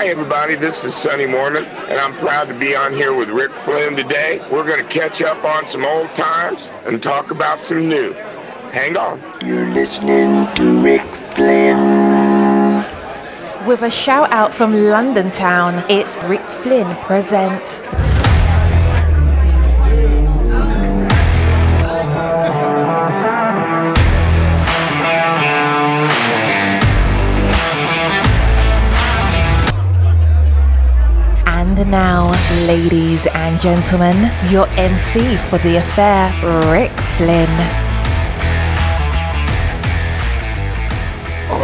Hi, everybody. This is Sonny Moorman, and I'm proud to be on here with Rick Flynn today. We're going to catch up on some old times and talk about some new. Hang on. You're listening to Rick Flynn. With a shout out from London town, it's Rick Flynn presents. Ladies and gentlemen, your MC for the affair, Rick Flynn.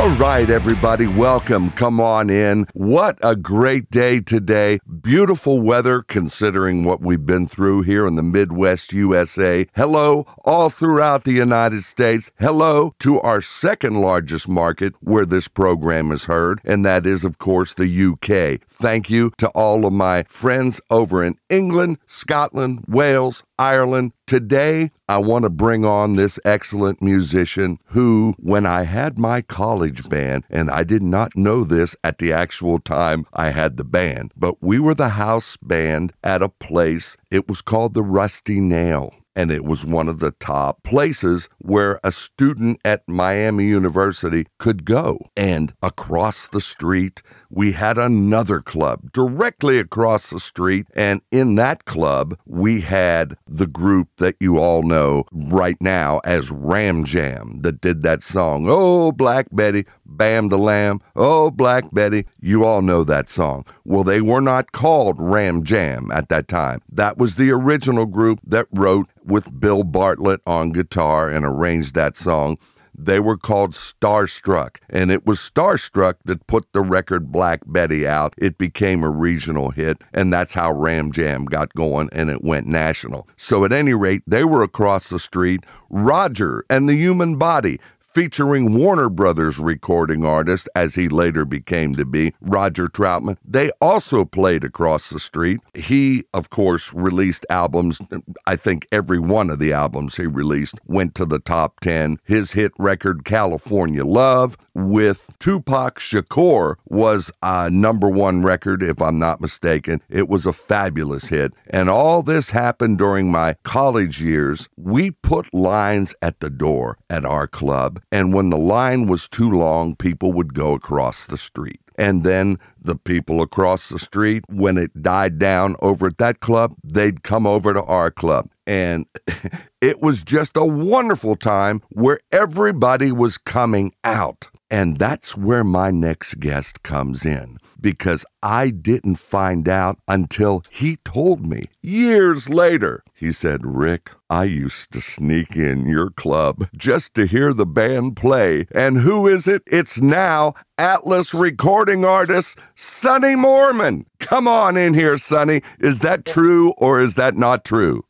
All right, everybody, welcome. Come on in. What a great day today. Beautiful weather considering what we've been through here in the Midwest USA. Hello, all throughout the United States. Hello to our second largest market where this program is heard, and that is, of course, the UK. Thank you to all of my friends over in England, Scotland, Wales, Ireland. Today, I want to bring on this excellent musician who, when I had my college band, and I did not know this at the actual time I had the band, but we were the house band at a place, it was called the Rusty Nail and it was one of the top places where a student at Miami University could go. And across the street, we had another club directly across the street. And in that club, we had the group that you all know right now as Ram Jam that did that song, Oh, Black Betty, Bam the Lamb, Oh, Black Betty. You all know that song. Well, they were not called Ram Jam at that time. That was the original group that wrote with Bill Bartlett on guitar and arranged that song. They were called Starstruck, and it was Starstruck that put the record Black Betty out. It became a regional hit, and that's how Ram Jam got going and it went national. So, at any rate, they were across the street. Roger and the Human Body featuring Warner Brothers recording artist, as he later became to be, Roger Troutman. They also played across the street. He, of course, released albums. I think every one of the albums he released went to the top 10. His hit record, California Love, with Tupac Shakur, was a number one record, if I'm not mistaken. It was a fabulous hit. And all this happened during my college years. We put lines at the door at our club and when the line was too long, people would go across the street. And then the people across the street, when it died down over at that club, they'd come over to our club. And it was just a wonderful time where everybody was coming out. And that's where my next guest comes in because I didn't find out until he told me years later. He said, Rick, I used to sneak in your club just to hear the band play. And who is it? It's now Atlas recording artist Sonny Moorman. Come on in here, Sonny. Is that true or is that not true?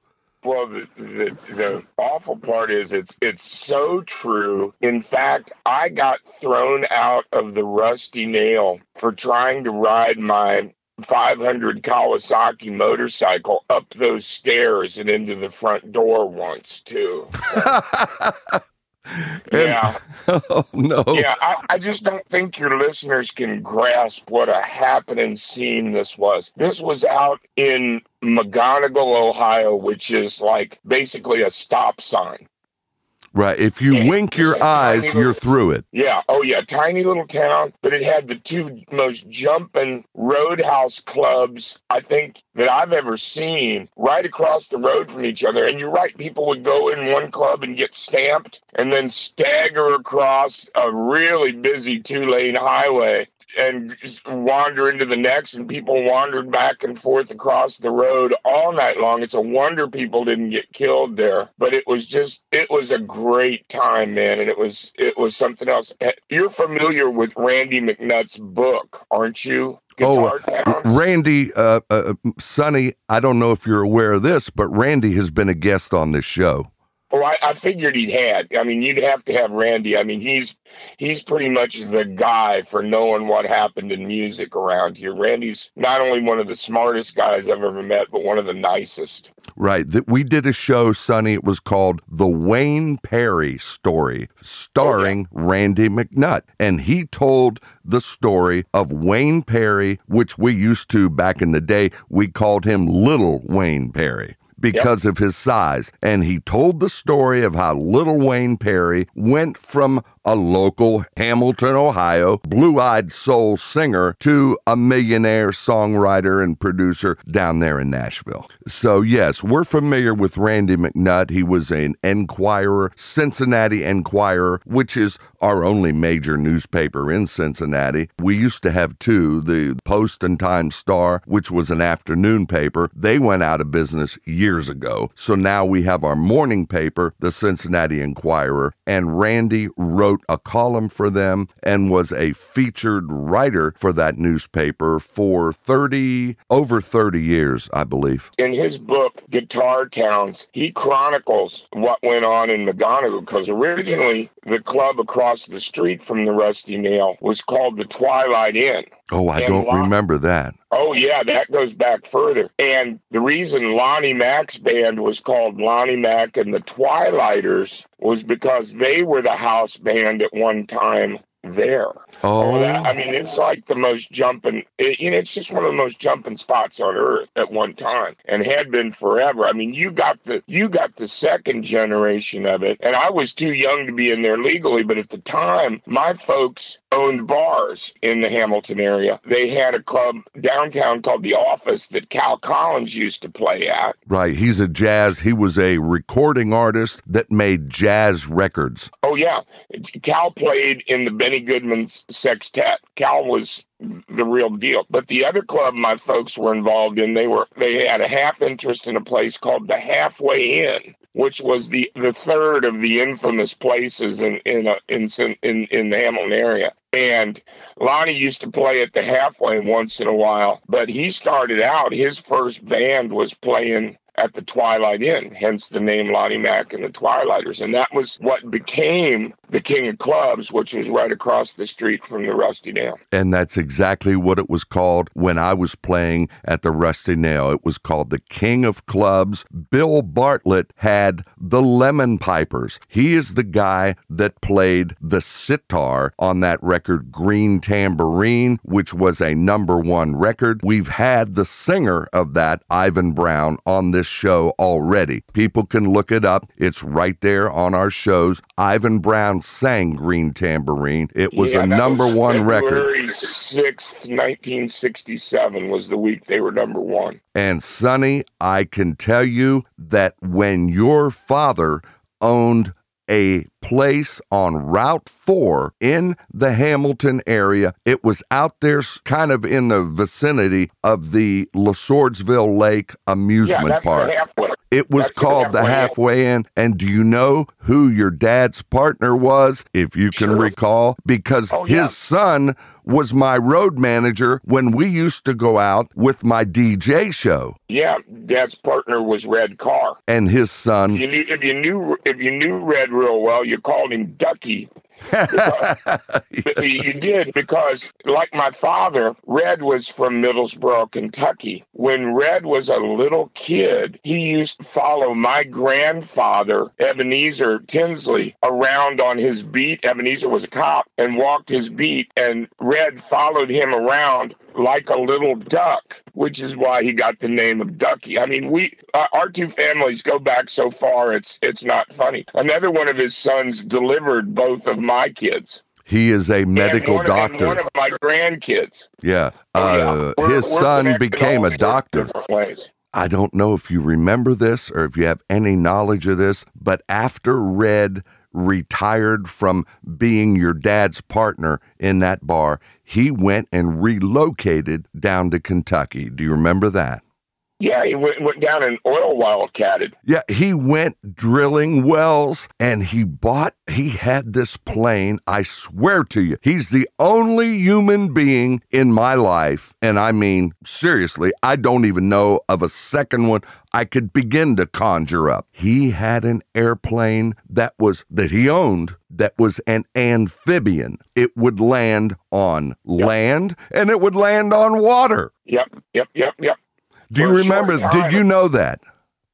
Well, the, the, the awful part is it's it's so true. In fact, I got thrown out of the Rusty Nail for trying to ride my 500 Kawasaki motorcycle up those stairs and into the front door once too. yeah. Oh no. Yeah, I, I just don't think your listeners can grasp what a happening scene this was. This was out in McGonigle, Ohio, which is like basically a stop sign. Right. If you wink your eyes, tiny you're through it. Yeah. Oh, yeah. Tiny little town, but it had the two most jumping roadhouse clubs I think that I've ever seen right across the road from each other. And you're right. People would go in one club and get stamped and then stagger across a really busy two lane highway and wander into the next. And people wandered back and forth across the road all night long. It's a wonder people didn't get killed there. But it was just, it was a great time, man. And it was, it was something else. Eh, You're familiar with Randy McNutt's book, aren't you? Guitar Towns? Oh, Randy, uh, uh, Sonny, I don't know if you're aware of this, but Randy has been a guest on this show. Oh, I, I figured he'd had. I mean, you'd have to have Randy. I mean, he's he's pretty much the guy for knowing what happened in music around here. Randy's not only one of the smartest guys I've ever met, but one of the nicest. Right. That we did a show, Sonny. It was called The Wayne Perry Story, starring oh, Randy McNutt. And he told the story of Wayne Perry, which we used to back in the day, we called him Little Wayne Perry because of his size. And he told the story of how little Wayne Perry went from a local Hamilton, Ohio, blue eyed soul singer to a millionaire songwriter and producer down there in Nashville. So, yes, we're familiar with Randy McNutt. He was an Enquirer, Cincinnati Enquirer, which is our only major newspaper in Cincinnati. We used to have two the Post and Times Star, which was an afternoon paper. They went out of business years ago. So now we have our morning paper, the Cincinnati Enquirer, and Randy wrote a column for them and was a featured writer for that newspaper for 30 over 30 years, I believe. In his book, Guitar Towns, he chronicles what went on in McGonigle because originally the club across the street from the Rusty Nail was called the Twilight Inn. Oh, I And don't Lon- remember that. Oh yeah, that goes back further. And the reason Lonnie Mack's band was called Lonnie Mack and the Twilighters was because they were the house band at one time there. Oh, That- I mean, it's like the most jumping. It, you know, it's just one of the most jumping spots on earth at one time, and had been forever. I mean, you got the you got the second generation of it, and I was too young to be in there legally, but at the time, my folks owned bars in the Hamilton area. They had a club downtown called the Office that Cal Collins used to play at. right. He's a jazz. He was a recording artist that made jazz records. Oh yeah, Cal played in the Benny Goodman's sextet. Cal was the real deal. But the other club my folks were involved in, they were they had a half interest in a place called the Halfway Inn, which was the the third of the infamous places in in a, in in in the Hamilton area. And Lonnie used to play at the halfway once in a while, but he started out, his first band was playing at the Twilight Inn, hence the name Lonnie Mack and the Twilighters. And that was what became the King of Clubs, which was right across the street from the Rusty Nail. And that's exactly what it was called when I was playing at the Rusty Nail. It was called the King of Clubs. Bill Bartlett had the Lemon Pipers. He is the guy that played the sitar on that record, Green Tambourine, which was a number one record. We've had the singer of that, Ivan Brown, on this show already. People can look it up. It's right there on our shows. Ivan Brown sang Green Tambourine. It was Yeah, a number was one record. February 6th, 1967 was the week they were number one. And Sonny, I can tell you that when your father owned a place on Route 4 in the Hamilton area, it was out there kind of in the vicinity of the LeSourdsville Lake amusement that's park. It was That's called the Halfway Inn. Halfway Inn. And do you know who your dad's partner was, if you can Sure. recall? Because Oh, his yeah. son was my road manager when we used to go out with my DJ show. Yeah, Dad's partner was Red Carr. And his If son, you knew if you knew if you knew Red real well, you called him Ducky. you did because, like my father, Red was from Middlesboro, Kentucky. When Red was a little kid, he used to follow my grandfather, Ebenezer Tinsley, around on his beat. Ebenezer was a cop and walked his beat, and Red followed him around like a little duck, which is why he got the name of Ducky. I mean, we uh, our two families go back so far; it's it's not funny. Another one of his sons delivered both of my kids, he is a medical one, doctor. one of my grandkids. yeah. Oh, yeah. Uh, We're- his we're son became a doctor. I don't know if you remember this or if you have any knowledge of this, but after Red retired from being your dad's partner in that bar, he went and relocated down to Kentucky. Do you remember that? Yeah, he went, went down and oil wildcatted. Yeah, he went drilling wells and he bought, he had this plane. I swear to you, he's the only human being in my life. And I mean, seriously, I don't even know of a second one I could begin to conjure up. He had an airplane that was, that he owned, that was an amphibian. It would land on land and it would land on water. Yep, yep, yep, yep. Do you remember? Did you know that?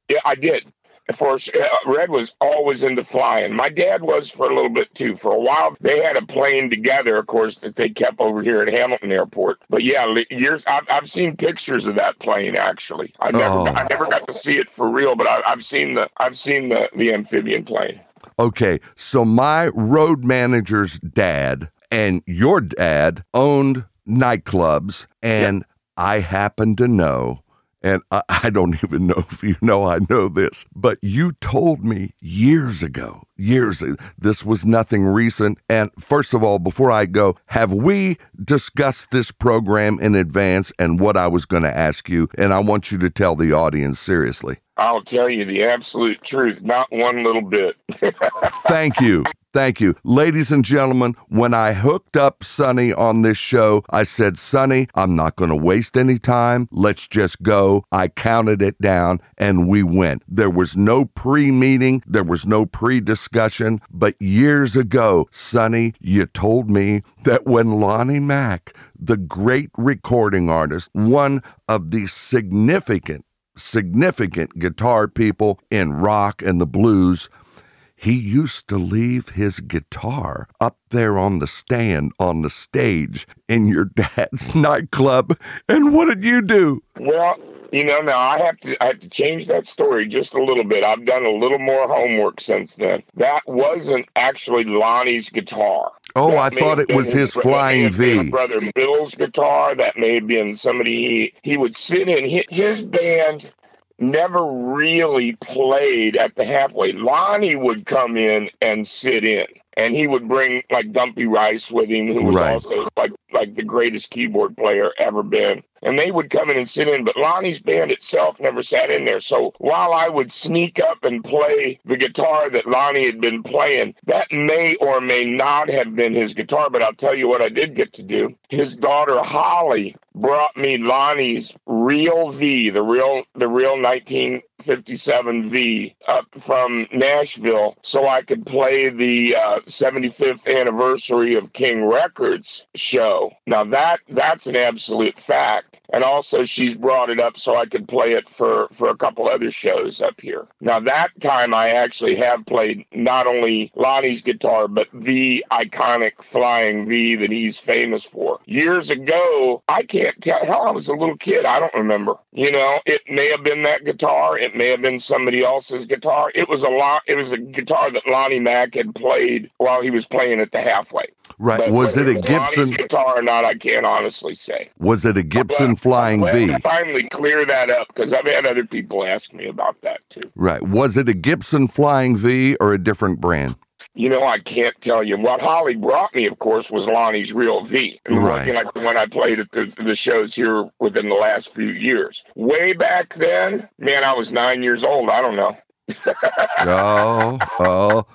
Yeah, I did. For uh, Red was always into flying. My dad was for a little bit too. For a while, they had a plane together, of course, that they kept over here at Hamilton Airport. But yeah, years I've, I've seen pictures of that plane. Actually, I never Oh. I never got to see it for real, but I, I've seen the I've seen the the amphibian plane. Okay, so my road manager's dad and your dad owned nightclubs, and I happen to know, and I, I don't even know if you know I know this, but you told me years ago, years, this was nothing recent. And first of all, before I go, have we discussed this program in advance and what I was going to ask you? And I want you to tell the audience seriously. I'll tell you the absolute truth, not one little bit. Thank you. Thank you. Ladies and gentlemen, when I hooked up Sonny on this show, I said, Sonny, I'm not going to waste any time. Let's just go. I counted it down and we went. There was no pre meeting, there was no pre discussion. But years ago, Sonny, you told me that when Lonnie Mack, the great recording artist, one of the significant, significant guitar people in rock and the blues, he used to leave his guitar up there on the stand on the stage in your dad's nightclub. And what did you do? Well, you know, now I have to I have to change that story just a little bit. I've done a little more homework since then. That wasn't actually Lonnie's guitar. Oh, That I thought it was his may Flying V. his brother Bill's guitar. That may have been somebody he, he would sit in. His, his band never really played at the halfway. Lonnie would come in and sit in. And he would bring like Dumpy Rice with him, who was Right. also like like the greatest keyboard player ever been and they would come in and sit in. But Lonnie's band itself never sat in there. So while I would sneak up and play the guitar that Lonnie had been playing, that may or may not have been his guitar. But I'll tell you what I did get to do. His daughter Holly brought me Lonnie's real V, the real the real 19 57V up from Nashville so I could play the uh, 75th anniversary of King Records show. Now that that's an absolute fact. And also she's brought it up so I could play it for for a couple other shows up here. Now that time I actually have played not only Lonnie's guitar but the iconic flying V that he's famous for. Years ago, I can't tell hell I was a little kid, I don't remember. You know, it may have been that guitar it may have been somebody else's guitar. It was a lot. It was a guitar that Lonnie Mack had played while he was playing at the halfway. Right. But was it a was Lonnie's Gibson? guitar or not? I can't honestly say. Was it a Gibson But Flying I'm V? Finally, clear that up because I've had other people ask me about that too. Right. Was it a Gibson Flying V or a different brand? You know, I can't tell you. What Holly brought me, of course, was Lonnie's real V. Right. Like when I played at the, the shows here within the last few years. Way back then, man, I was nine years old. I don't know. Oh, oh.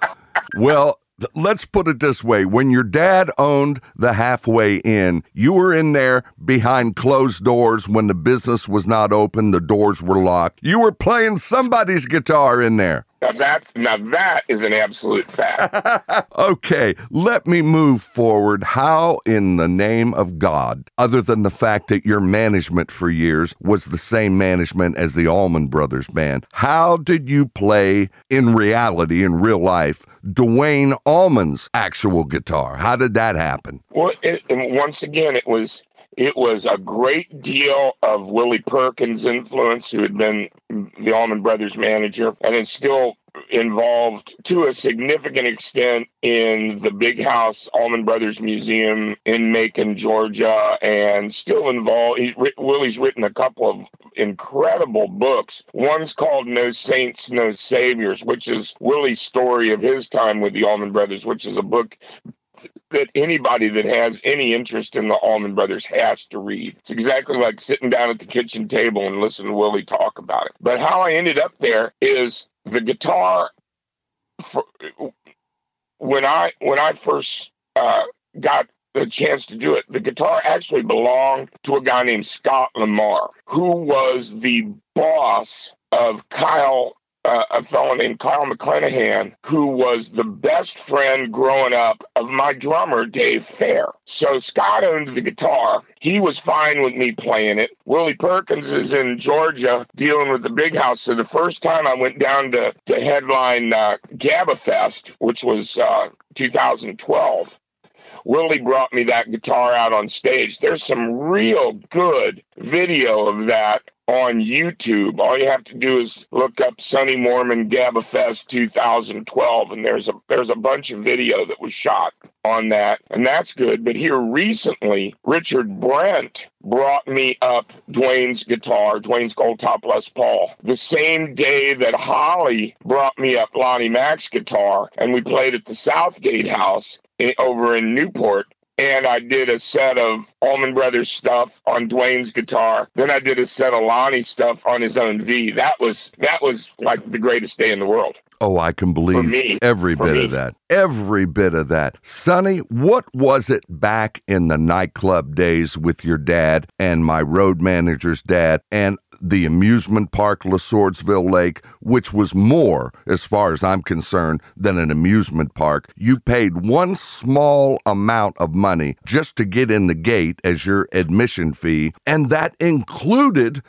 Well, let's put it this way. When your dad owned the halfway inn, you were in there behind closed doors when the business was not open, the doors were locked. You were playing somebody's guitar in there. Now that's now that is an absolute fact. Okay, let me move forward. How, in the name of God, other than the fact that your management for years was the same management as the Allman Brothers Band, how did you play in reality, in real life, Duane Allman's actual guitar? How did that happen? well, it, once again, it was it was a great deal of Willie Perkins' influence, who had been the Allman Brothers manager, and is still involved to a significant extent in the Big House Allman Brothers Museum in Macon, Georgia, and still involved. He's, Willie's written a couple of incredible books. One's called No Saints, No Saviors, which is Willie's story of his time with the Allman Brothers, which is a book that anybody that has any interest in the Allman Brothers has to read. It's exactly like sitting down at the kitchen table and listening to Willie talk about it. But how I ended up there is the guitar. For, when I when I first uh, got the chance to do it, the guitar actually belonged to a guy named Scott Lamar, who was the boss of Kyle uh, a fellow named Kyle McClanahan, who was the best friend growing up of my drummer, Dave Fair. So Scott owned the guitar. He was fine with me playing it. Willie Perkins is in Georgia dealing with the big house. So the first time I went down to, to headline uh, Fest, which was uh, 2012, Willie brought me that guitar out on stage. There's some real good video of that on YouTube. All you have to do is look up Sonny Moorman GABA Fest 2012, and there's a there's a bunch of video that was shot on that, and that's good. But here recently, Richard Brent brought me up Duane's guitar, Duane's Gold Top Les Paul, the same day that Holly brought me up Lonnie Mack's guitar, and we played at the Southgate House in, over in Newport and I did a set of Allman Brothers stuff on Duane's guitar. Then I did a set of Lonnie stuff on his own V. That was that was like the greatest day in the world. Oh, I can believe me. every bit me. of that. Every bit of that. Sonny, what was it back in the nightclub days with your dad and my road manager's dad and the amusement park LeSourdsville Lake, which was more, as far as I'm concerned, than an amusement park? You paid one small amount of money just to get in the gate as your admission fee, and that included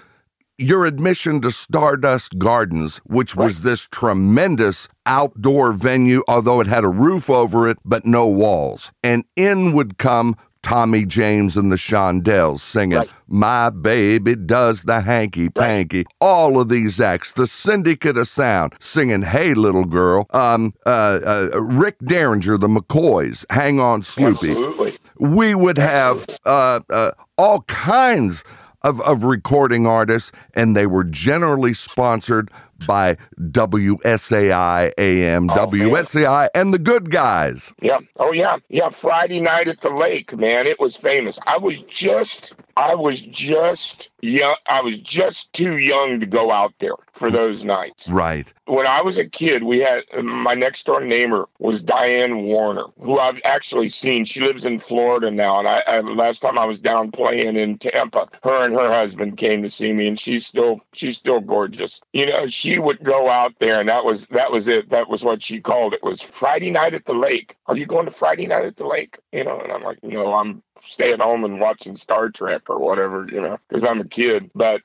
your admission to Stardust Gardens, which was this tremendous outdoor venue, although it had a roof over it, but no walls. And in would come Tommy James and the Shondells singing, Right. My Baby Does the Hanky Panky. All of these acts, the Syndicate of Sound singing, Hey Little Girl. Um, uh, uh, Rick Derringer, the McCoys, Hang On Sloopy Absolutely. we would have uh, uh, all kinds of, of recording artists, and they were generally sponsored by WSAI AM, Oh, man. WSAI, and the good guys. Yeah. Oh yeah. Yeah. Friday night at the lake, man. It was famous. I was just I was just young I was just too young to go out there for those nights. Right. When I was a kid, we had my next door neighbor was Diane Warner, who I've actually seen. She lives in Florida now, and I, I last time I was down playing in Tampa, her and her husband came to see me, and she's still she's still gorgeous. You know, she would go out there, and that was that was it. That was what she called it. Was Friday night at the lake? Are you going to Friday night at the lake? You know, and I'm like, no, I'm staying home and watching Star Trek or whatever. You know, because I'm a kid, but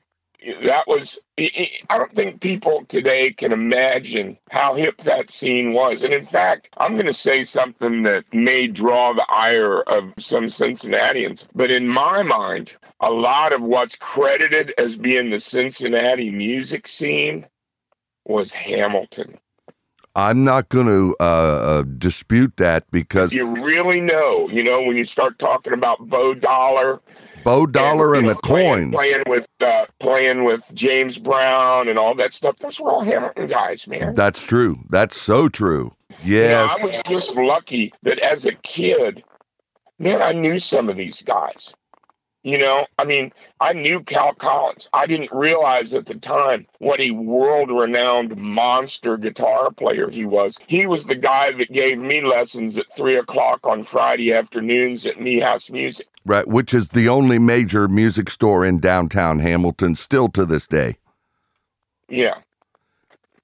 that was I don't think people today can imagine how hip that scene was. And in fact, I'm going to say something that may draw the ire of some Cincinnatians, but in my mind, a lot of what's credited as being the Cincinnati music scene was Hamilton. I'm not going to uh, uh, dispute that because You really know, you know, when you start talking about Bo Dollar Bo Dollar and you the playing, coins. playing with uh, playing with James Brown and all that stuff. Those were all Hamilton guys, man. That's true. That's so true. You know, Yes. I was just lucky that as a kid, man, I knew some of these guys. You know, I mean, I knew Cal Collins. I didn't realize at the time what a world renowned monster guitar player he was. He was the guy that gave me lessons at three o'clock on Friday afternoons at Me House Music. Right, which is the only major music store in downtown Hamilton still to this day. Yeah.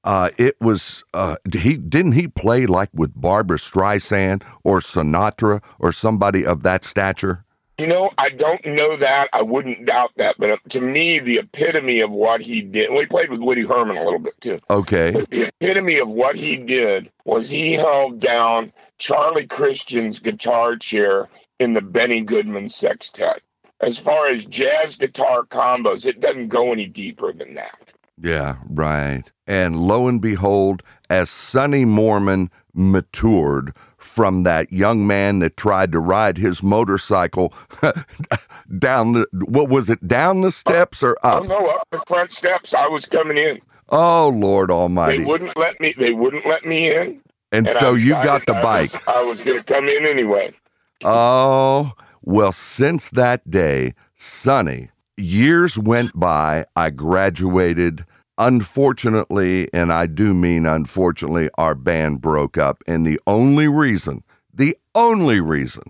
Uh, it was uh, he didn't he play like with Barbra Streisand or Sinatra or somebody of that stature? You know, I don't know that. I wouldn't doubt that. But uh, to me, the epitome of what he did, well, he played with Woody Herman a little bit too. Okay, But the epitome of what he did was he held down Charlie Christian's guitar chair in the Benny Goodman sextet. As far as jazz guitar combos, it doesn't go any deeper than that. yeah, right. And lo and behold, as Sonny Moorman matured from that young man that tried to ride his motorcycle down the what was it down the steps or Oh up? no, up the front steps, I was coming in. Oh Lord Almighty! They wouldn't let me. They wouldn't let me in. And, And so you got the I bike. was- I was going to come in anyway. Oh, well, since that day, Sonny, years went by. I graduated. Unfortunately, and I do mean unfortunately, our band broke up. And the only reason, the only reason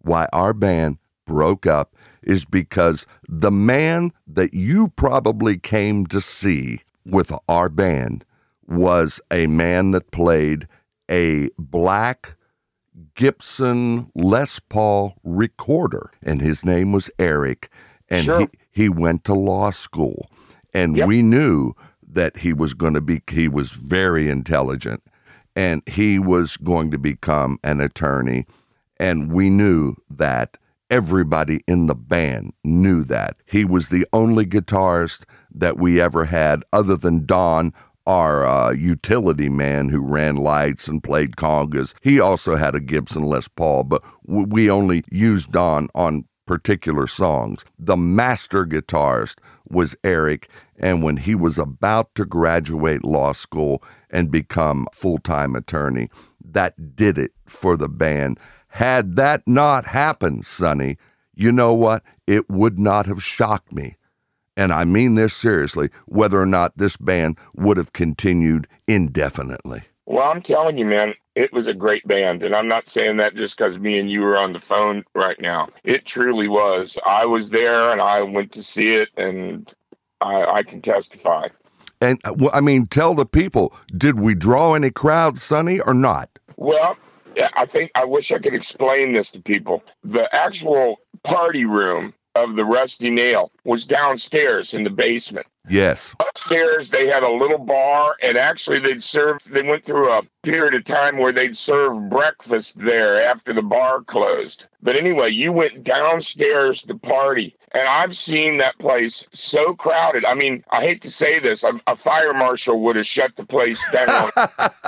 why our band broke up is because the man that you probably came to see with our band was a man that played a black Gibson Les Paul recorder, and his name was Eric, and Sure. he, he went to law school, and Yep. we knew that he was going to be he was very intelligent, and he was going to become an attorney, and we knew that everybody in the band knew that he was the only guitarist that we ever had other than Don our uh, utility man who ran lights and played congas. He also had a Gibson Les Paul, but we only used Don on particular songs. The master guitarist was Eric, and when he was about to graduate law school and become full-time attorney, that did it for the band. Had that not happened, Sonny, you know what? It would not have shocked me and I mean this seriously, whether or not this band would have continued indefinitely. Well, I'm telling you, man, it was a great band. And I'm not saying that just because me and you are on the phone right now. It truly was. I was there and I went to see it, and I, I can testify. And uh, well, I mean, tell the people, did we draw any crowds, Sonny, or not? Well, I think I wish I could explain this to people. The actual party room of the Rusty Nail was downstairs in the basement. Yes. Upstairs, they had a little bar, and actually, they'd serve. They went through a period of time where they'd serve breakfast there after the bar closed. But anyway, you went downstairs to party, and I've seen that place so crowded. I mean, I hate to say this, a, a fire marshal would have shut the place down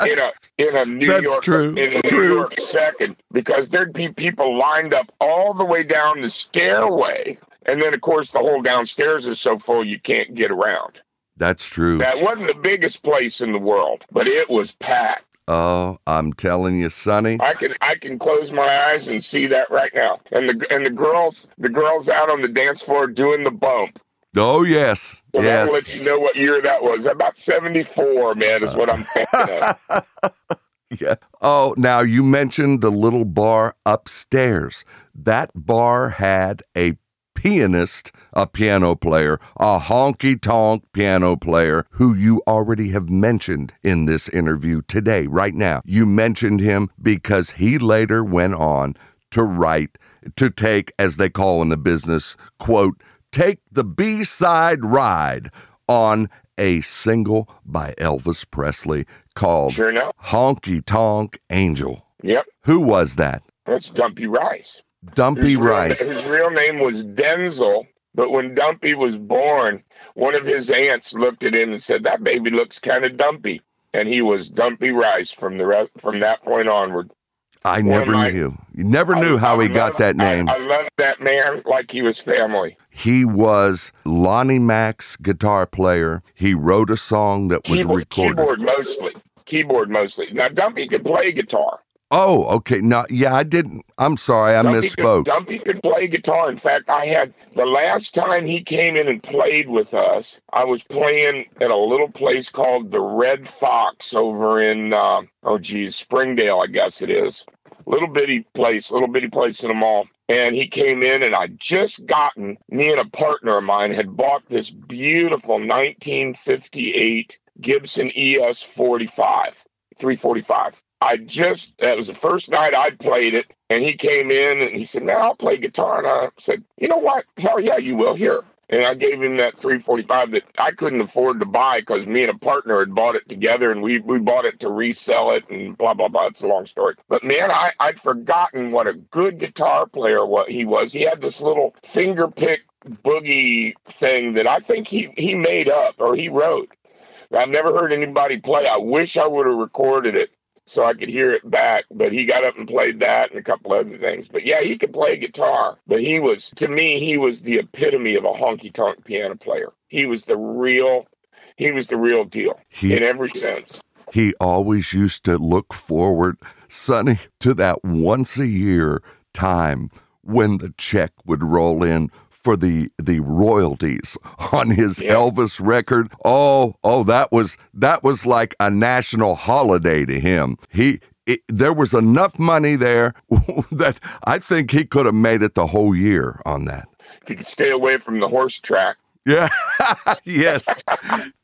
in a in a New That's York true. in a True. New York second because there'd be people lined up all the way down the stairway. And then, of course, the whole downstairs is so full you can't get around. That's true. That wasn't the biggest place in the world, but it was packed. Oh, I'm telling you, Sonny. I can I can close my eyes and see that right now. And the and the girls the girls out on the dance floor doing the bump. Oh, yes. So Yes. that'll let you know what year that was. About seventy four, man, is what I'm thinking of. Yeah. Oh, now you mentioned the little bar upstairs. That bar had a pianist, a piano player, a honky tonk piano player who you already have mentioned in this interview today, right now. You mentioned him because he later went on to write, to take, as they call in the business, quote, take the B side ride on a single by Elvis Presley called Sure. Honky Tonk Angel. Yep. Who was that? That's Dumpy Rice. Dumpy His real- Rice. his real name was Denzel, but when Dumpy was born, one of his aunts looked at him and said, "That baby looks kind of dumpy," and he was Dumpy Rice from the rest from that point onward. I never my- knew. You never knew I- how I he got love- that name. I, I love that man like he was family. he was Lonnie Mack's guitar player. He wrote a song that was Keyboard, recorded. keyboard mostly. Keyboard mostly. Now Dumpy could play guitar. Oh, okay. No, yeah, I didn't. I'm sorry, I Dumpy misspoke. Could, Dumpy could play guitar. In fact, I had the last time he came in and played with us. I was playing at a little place called the Red Fox over in uh, oh geez, Springdale, I guess it is. Little bitty place, little bitty place in the mall. And he came in, and I just gotten me and a partner of mine had bought this beautiful 1958 Gibson ES 45, 345. I just that was the first night I'd played it, and he came in and he said, "Man, I'll play guitar." And I said, "You know what? Hell yeah, you will." Here, and I gave him that 345 that I couldn't afford to buy because me and a partner had bought it together, and we we bought it to resell it, and blah blah blah. It's a long story, but man, I I'd forgotten what a good guitar player what he was. He had this little finger pick boogie thing that I think he he made up or he wrote. I've never heard anybody play. I wish I would have recorded it so I could hear it back. But he got up and played that and a couple other things. But yeah, he could play guitar. But he was, to me, he was the epitome of a honky tonk piano player. He was the real, he was the real deal He in every sense. he always used to look forward, Sonny, to that once a year time when the check would roll in for the the royalties on his Yeah. Elvis record. Oh, oh, that was that was like a national holiday to him. He it, there was enough money there that I think he could have made it the whole year on that. If he could stay away from the horse track. Yeah. yes.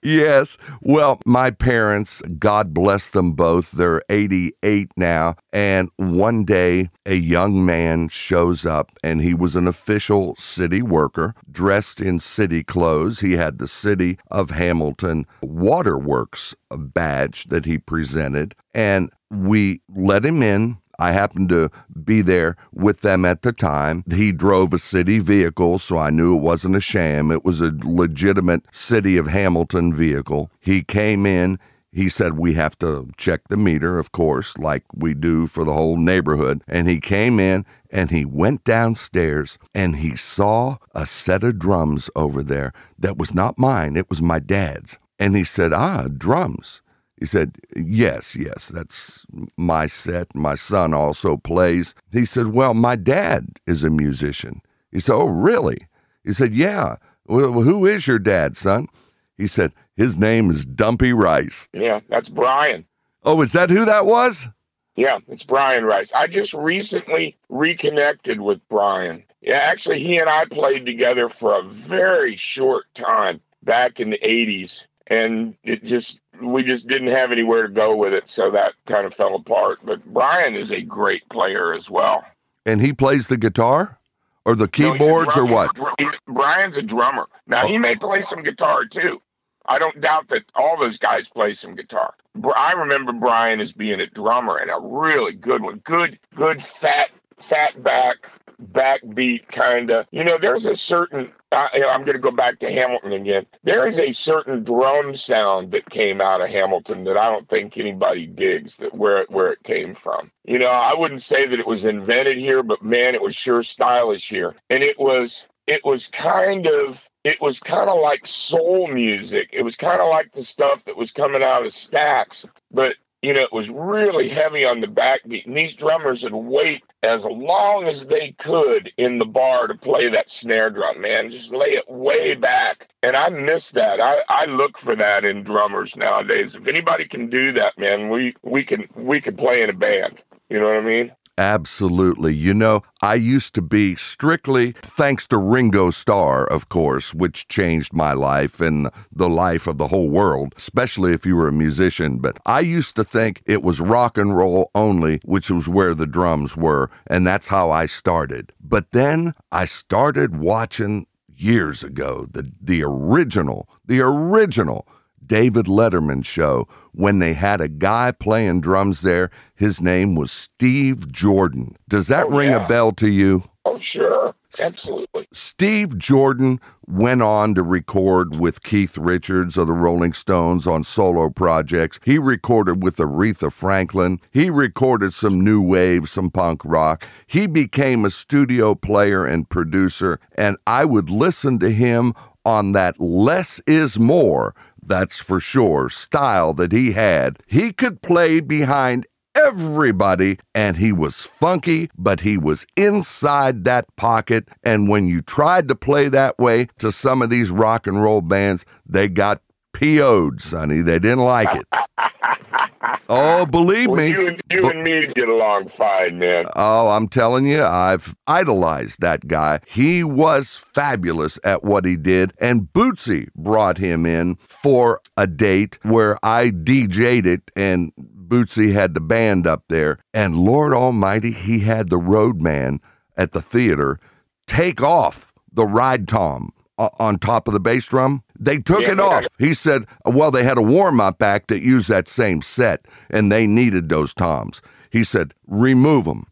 Yes. Well, my parents, God bless them both, they're 88 now. And one day, a young man shows up, and he was an official city worker dressed in city clothes. He had the City of Hamilton Waterworks badge that he presented. And we let him in. I happened to be there with them at the time. He drove a city vehicle, so I knew it wasn't a sham. It was a legitimate City of Hamilton vehicle. He came in. He said, We have to check the meter, of course, like we do for the whole neighborhood. And he came in and he went downstairs and he saw a set of drums over there that was not mine, it was my dad's. And he said, Ah, drums. He said, Yes, yes, that's my set. My son also plays. He said, Well, my dad is a musician. He said, Oh, really? He said, Yeah. Well, who is your dad, son? He said, His name is Dumpy Rice. Yeah, that's Brian. Oh, is that who that was? Yeah, it's Brian Rice. I just recently reconnected with Brian. Yeah, actually, he and I played together for a very short time back in the 80s. And it just, we just didn't have anywhere to go with it. So that kind of fell apart. But Brian is a great player as well. And he plays the guitar or the No, keyboards or what? he's a dr- he's- Brian's a drummer. Now, he oh. may play some guitar too. I don't doubt that all those guys play some guitar. I remember Brian as being a drummer and a really good one. Good, good, fat, fat back, backbeat kind of. You know, there's a certain. I, I'm going to go back to Hamilton again. There is a certain drum sound that came out of Hamilton that I don't think anybody digs that where it, where it came from. You know, I wouldn't say that it was invented here, but man, it was sure stylish here, and it was it was kind of it was kind of like soul music. It was kind of like the stuff that was coming out of Stax, but you know, it was really heavy on the backbeat. And these drummers would wait as long as they could in the bar to play that snare drum, man. Just lay it way back. And I miss that. I, I look for that in drummers nowadays. If anybody can do that, man, we, we can we can play in a band. You know what I mean? Absolutely. You know, I used to be strictly, thanks to Ringo Starr, of course, which changed my life and the life of the whole world, especially if you were a musician. But I used to think it was rock and roll only, which was where the drums were. And that's how I started. But then I started watching years ago the, the original, the original David Letterman show when they had a guy playing drums there. His name was Steve Jordan. Does that Oh, ring yeah. a bell to you? Oh, sure. Absolutely. Steve Jordan went on to record with Keith Richards of the Rolling Stones on solo projects. He recorded with Aretha Franklin. He recorded some new wave, some punk rock. He became a studio player and producer, and I would listen to him on that less is more, that's for sure, style that he had. He could play behind everybody, and he was funky, but he was inside that pocket. And when you tried to play that way to some of these rock and roll bands, they got PO'd, Sonny. They didn't like it. Oh, believe Well, me. you, and, you and me get along fine, man. Oh, I'm telling you, I've idolized that guy. He was fabulous at what he did. And Bootsy brought him in for a date where I DJ'd it and Bootsy had the band up there. And Lord Almighty, he had the roadman at the theater take off the ride tom on top of the bass drum. They took Yeah, it off. He said, well, they had a warm up act that used that same set and they needed those toms. He said, remove them.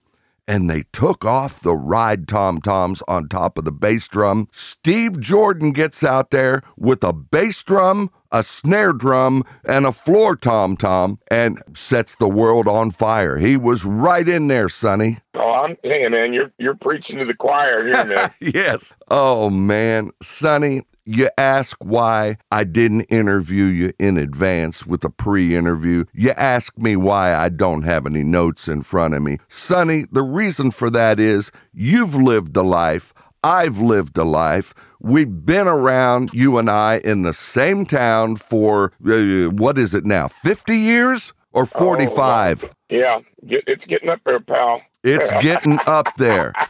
And they took off the ride tom toms on top of the bass drum. Steve Jordan gets out there with a bass drum, a snare drum, and a floor tom tom and sets the world on fire. He was right in there, Sonny. Oh, I'm hey man, you're you're preaching to the choir here, man. yes. Oh man, Sonny, you ask why I didn't interview you in advance with a pre interview. You ask me why I don't have any notes in front of me. Sonny, the reason for that is you've lived a life. I've lived a life. We've been around, you and I, in the same town for, uh, what is it now, 50 years or 45? Oh, yeah, it's getting up there, pal. It's getting up there.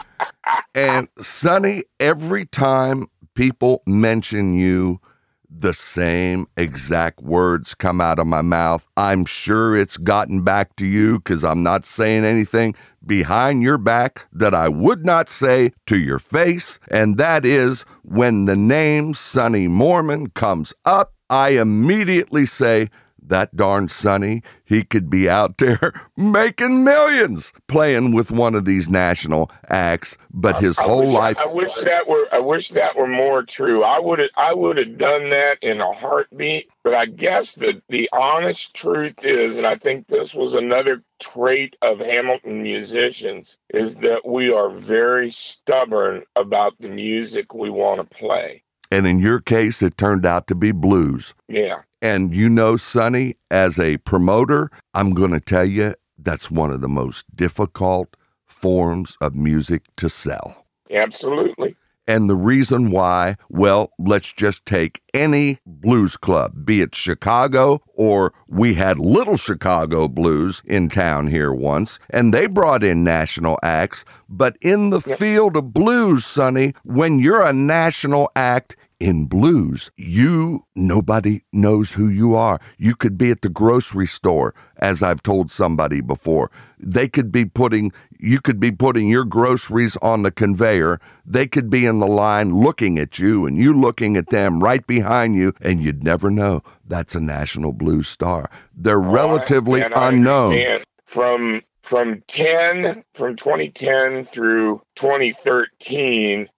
And Sonny, every time people mention you, the same exact words come out of my mouth. I'm sure it's gotten back to you because I'm not saying anything behind your back that I would not say to your face. And that is when the name Sonny Moorman comes up, I immediately say, that darn Sonny, he could be out there making millions playing with one of these national acts, but his I whole wish, life. I wish that were. I wish that were more true. I would have. I would have done that in a heartbeat. But I guess the the honest truth is, and I think this was another trait of Hamilton musicians, is that we are very stubborn about the music we want to play. And in your case, it turned out to be blues. Yeah. And you know, Sonny, as a promoter, I'm going to tell you that's one of the most difficult forms of music to sell. Absolutely. And the reason why, well, let's just take any blues club, be it Chicago or we had Little Chicago Blues in town here once, and they brought in national acts. But in the Yes. field of blues, Sonny, when you're a national act, in blues, you nobody knows who you are. You could be at the grocery store, as I've told somebody before. They could be putting you could be putting your groceries on the conveyor. They could be in the line looking at you and you looking at them right behind you, and you'd never know that's a national blues star. They're relatively And I unknown. From from ten from 2010 through 2013,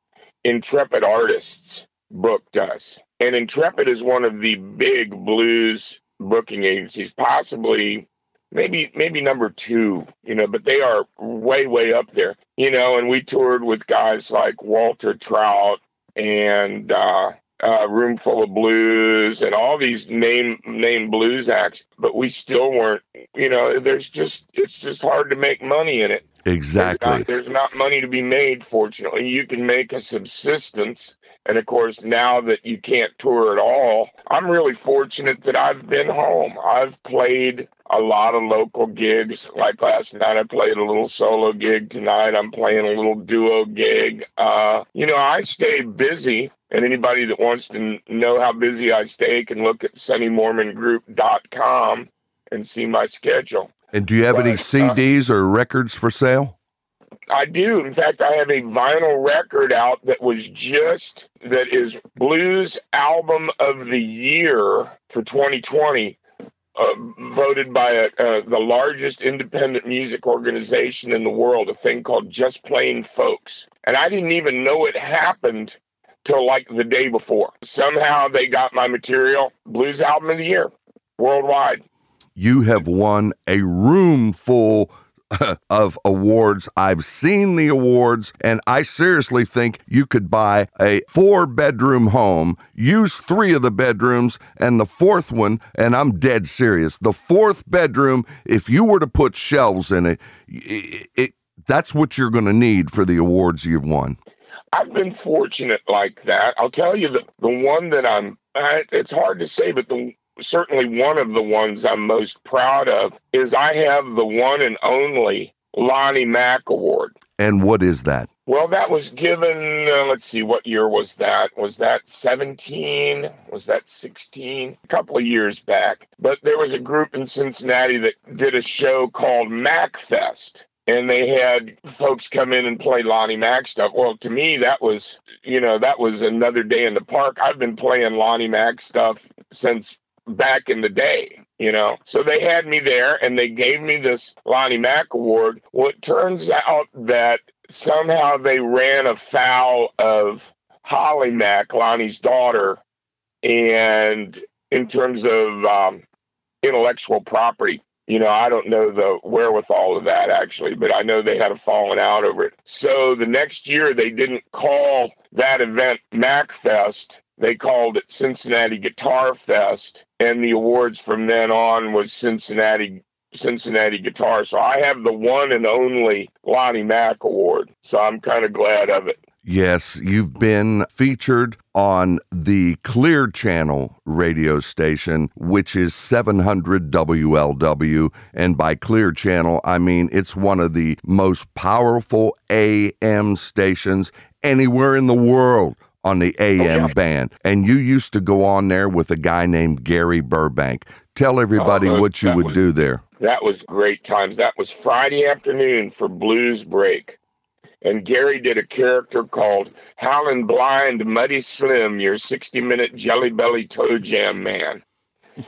Intrepid Artists booked us, and Intrepid is one of the big blues booking agencies, possibly maybe maybe number two. You know, but they are way way up there. You know, and we toured with guys like Walter Trout and. uh uh, Roomful of Blues and all these name name blues acts, but we still weren't. You know, there's just it's just hard to make money in it. There's Exactly. not, there's not money to be made. Fortunately, you can make a subsistence, and of course, now that you can't tour at all, I'm really fortunate that I've been home. I've played a lot of local gigs. Like last night, I played a little solo gig. Tonight, I'm playing a little duo gig. Uh, you know, I stay busy. And anybody that wants to know how busy I stay can look at sonnymoormangroup.com and see my schedule. And do you have any But, uh, CDs or records for sale? I do. In fact, I have a vinyl record out that was just that is Blues Album of the Year for 2020, uh, voted by a, uh, the largest independent music organization in the world, a thing called Just Plain Folks. And I didn't even know it happened till like the day before. Somehow they got my material, Blues Album of the Year, worldwide. you have won a room full of awards. I've seen the awards, and I seriously think you could buy a four bedroom home, use three of the bedrooms, and the fourth one, and I'm dead serious. The fourth bedroom, if you were to put shelves in it, it, it that's what you're going to need for the awards you've won. I've been fortunate like that. I'll tell you the the one that I'm. It's hard to say, but the certainly one of the ones I'm most proud of is I have the one and only Lonnie Mack Award. And what is that? Well, that was given. Uh, let's see, what year was that? Was that 17? Was that 16? A couple of years back. But there was a group in Cincinnati that did a show called Mac Fest. And they had folks come in and play Lonnie Mack stuff. Well, to me, that was, you know, that was another day in the park. I've been playing Lonnie Mack stuff since back in the day, you know. So they had me there and they gave me this Lonnie Mack award. Well, turns out that somehow they ran afoul of Holly Mack, Lonnie's daughter, and in terms of um, intellectual property. You know, I don't know the wherewithal of that actually, but I know they had a falling out over it. So the next year they didn't call that event MacFest. they called it Cincinnati Guitar Fest, and the awards from then on was Cincinnati Cincinnati Guitar. So I have the one and only Lonnie Mack Award. So I'm kind of glad of it. Yes, you've been featured on the Clear Channel radio station, which is 700 WLW. And by Clear Channel, I mean it's one of the most powerful AM stations anywhere in the world on the AM Oh, band. And you used to go on there with a guy named Gary Burbank. Tell oh, everybody Oh, what you would was- do there. That was great times. That was Friday afternoon for Blues Break. And Gary did a character called Howlin' Blind Muddy Slim, your 60 minute Jelly Belly Toe Jam man.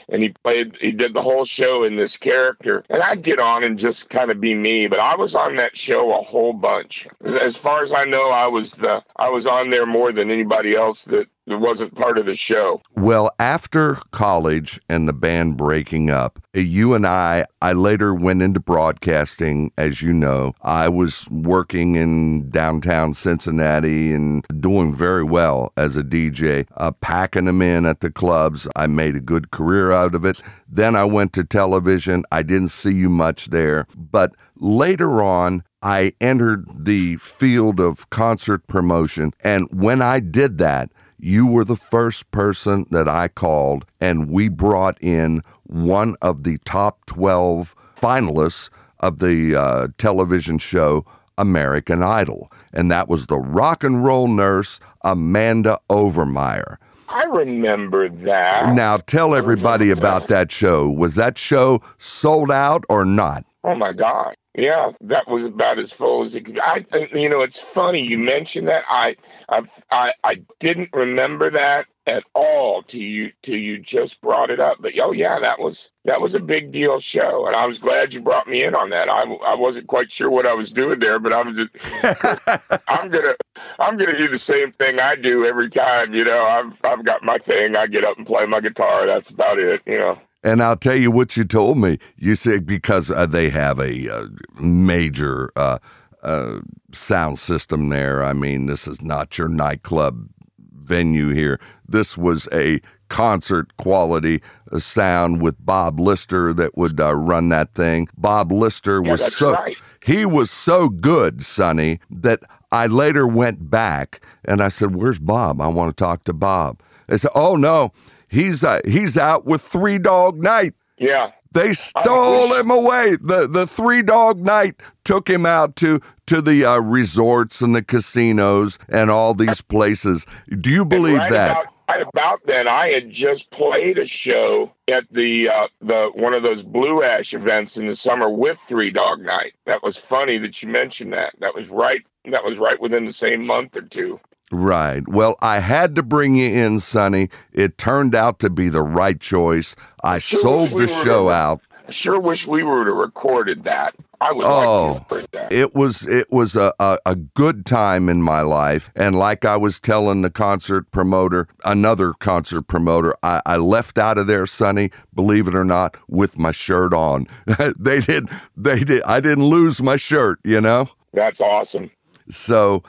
And he played, he did the whole show in this character. And I'd get on and just kind of be me, but I was on that show a whole bunch. As far as I know, I was the, I was on there more than anybody else that, that wasn't part of the show. Well, after college and the band breaking up, you and I, I later went into broadcasting, as you know. I was working in downtown Cincinnati and doing very well as a DJ, uh, packing them in at the clubs. I made a good career out of it. Then I went to television. I didn't see you much there. But later on, I entered the field of concert promotion. And when I did that, you were the first person that I called, and we brought in one of the top 12 finalists of the uh, television show American Idol. And that was the rock and roll nurse, Amanda Overmyer. I remember that. Now, tell everybody about that show. Was that show sold out or not? Oh my God. Yeah, that was about as full as it could. I, you know, it's funny you mentioned that. I, I, I, I didn't remember that at all till you till you just brought it up. But oh yeah, that was that was a big deal show, and I was glad you brought me in on that. I, I wasn't quite sure what I was doing there, but I was just, I'm gonna I'm gonna do the same thing I do every time. You know, I've I've got my thing. I get up and play my guitar. That's about it. You know. And I'll tell you what you told me. You said because uh, they have a uh, major uh, uh, sound system there. I mean, this is not your nightclub venue here. This was a concert quality uh, sound with Bob Lister that would uh, run that thing. Bob Lister Yeah, was so right. he was so good, Sonny, that I later went back and I said, "Where's Bob? I want to talk to Bob." They said, "Oh no, he's uh, he's out with Three Dog Night." Yeah. They stole him away. The the three dog night took him out to to the uh, resorts and the casinos and all these places. Do you believe right that? About, right about then, I had just played a show at the uh, the one of those Blue Ash events in the summer with Three Dog Night. That was funny that you mentioned that. That was right. That was right within the same month or two. Right. Well, I had to bring you in, Sonny. It turned out to be the right choice. I Sure sold wish we the show to- out. I sure wish we would have recorded that. I would Oh. like that. It was it was a, a, a good time in my life. And like I was telling the concert promoter, another concert promoter, I, I left out of there, Sonny, believe it or not, with my shirt on. they did they did I didn't lose my shirt, you know? That's awesome. So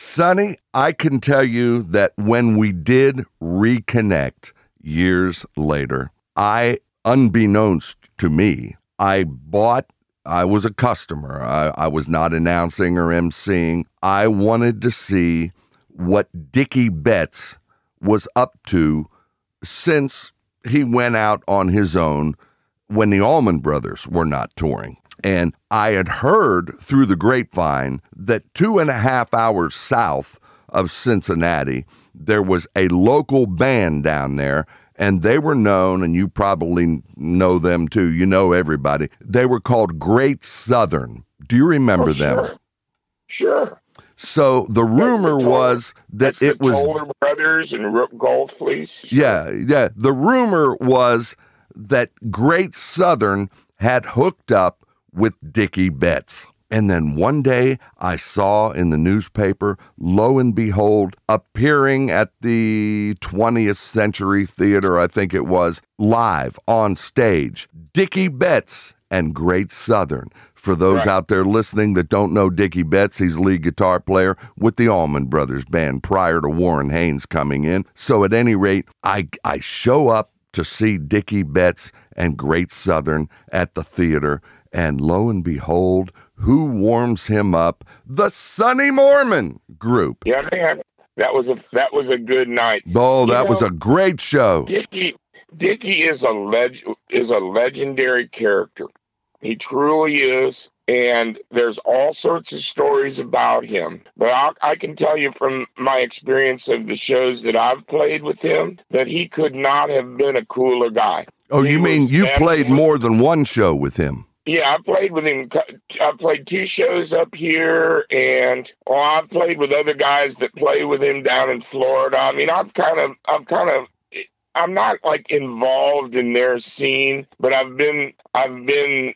Sonny, I can tell you that when we did reconnect years later, I unbeknownst to me, I bought I was a customer. I, I was not announcing or emceeing. I wanted to see what Dickey Betts was up to since he went out on his own when the Allman Brothers were not touring. And I had heard through the grapevine that two and a half hours south of Cincinnati, there was a local band down there, and they were known, and you probably know them too. You know everybody. They were called Great Southern. Do you remember Oh, them? sure. Sure. So the rumor Toler- was that it the was Toler Brothers and Rook Gold Fleece. Sure. Yeah, yeah. The rumor was that Great Southern had hooked up with Dickey Betts. And then one day I saw in the newspaper, lo and behold, appearing at the 20th Century Theater, I think it was, live on stage, Dickey Betts and Great Southern. For those Right. out there listening that don't know Dickey Betts, he's lead guitar player with the Allman Brothers Band prior to Warren Haynes coming in. So at any rate, I I show up to see Dickey Betts and Great Southern at the theater, and lo and behold, who warms him up? The Sonny Moorman group. Yeah, man. That was a that was a good night. Oh, You that was a great show. Dickey Dickey is a leg is a legendary character. He truly is. And there's all sorts of stories about him. But I, I can tell you from my experience of the shows that I've played with him that he could not have been a cooler guy. Oh, He you mean you played more than one show with him? Yeah, I played with him. I played two shows up here, and well, I've played with other guys that play with him down in Florida. I mean, I've kind of, I've kind of, I'm not like involved in their scene, but I've been, I've been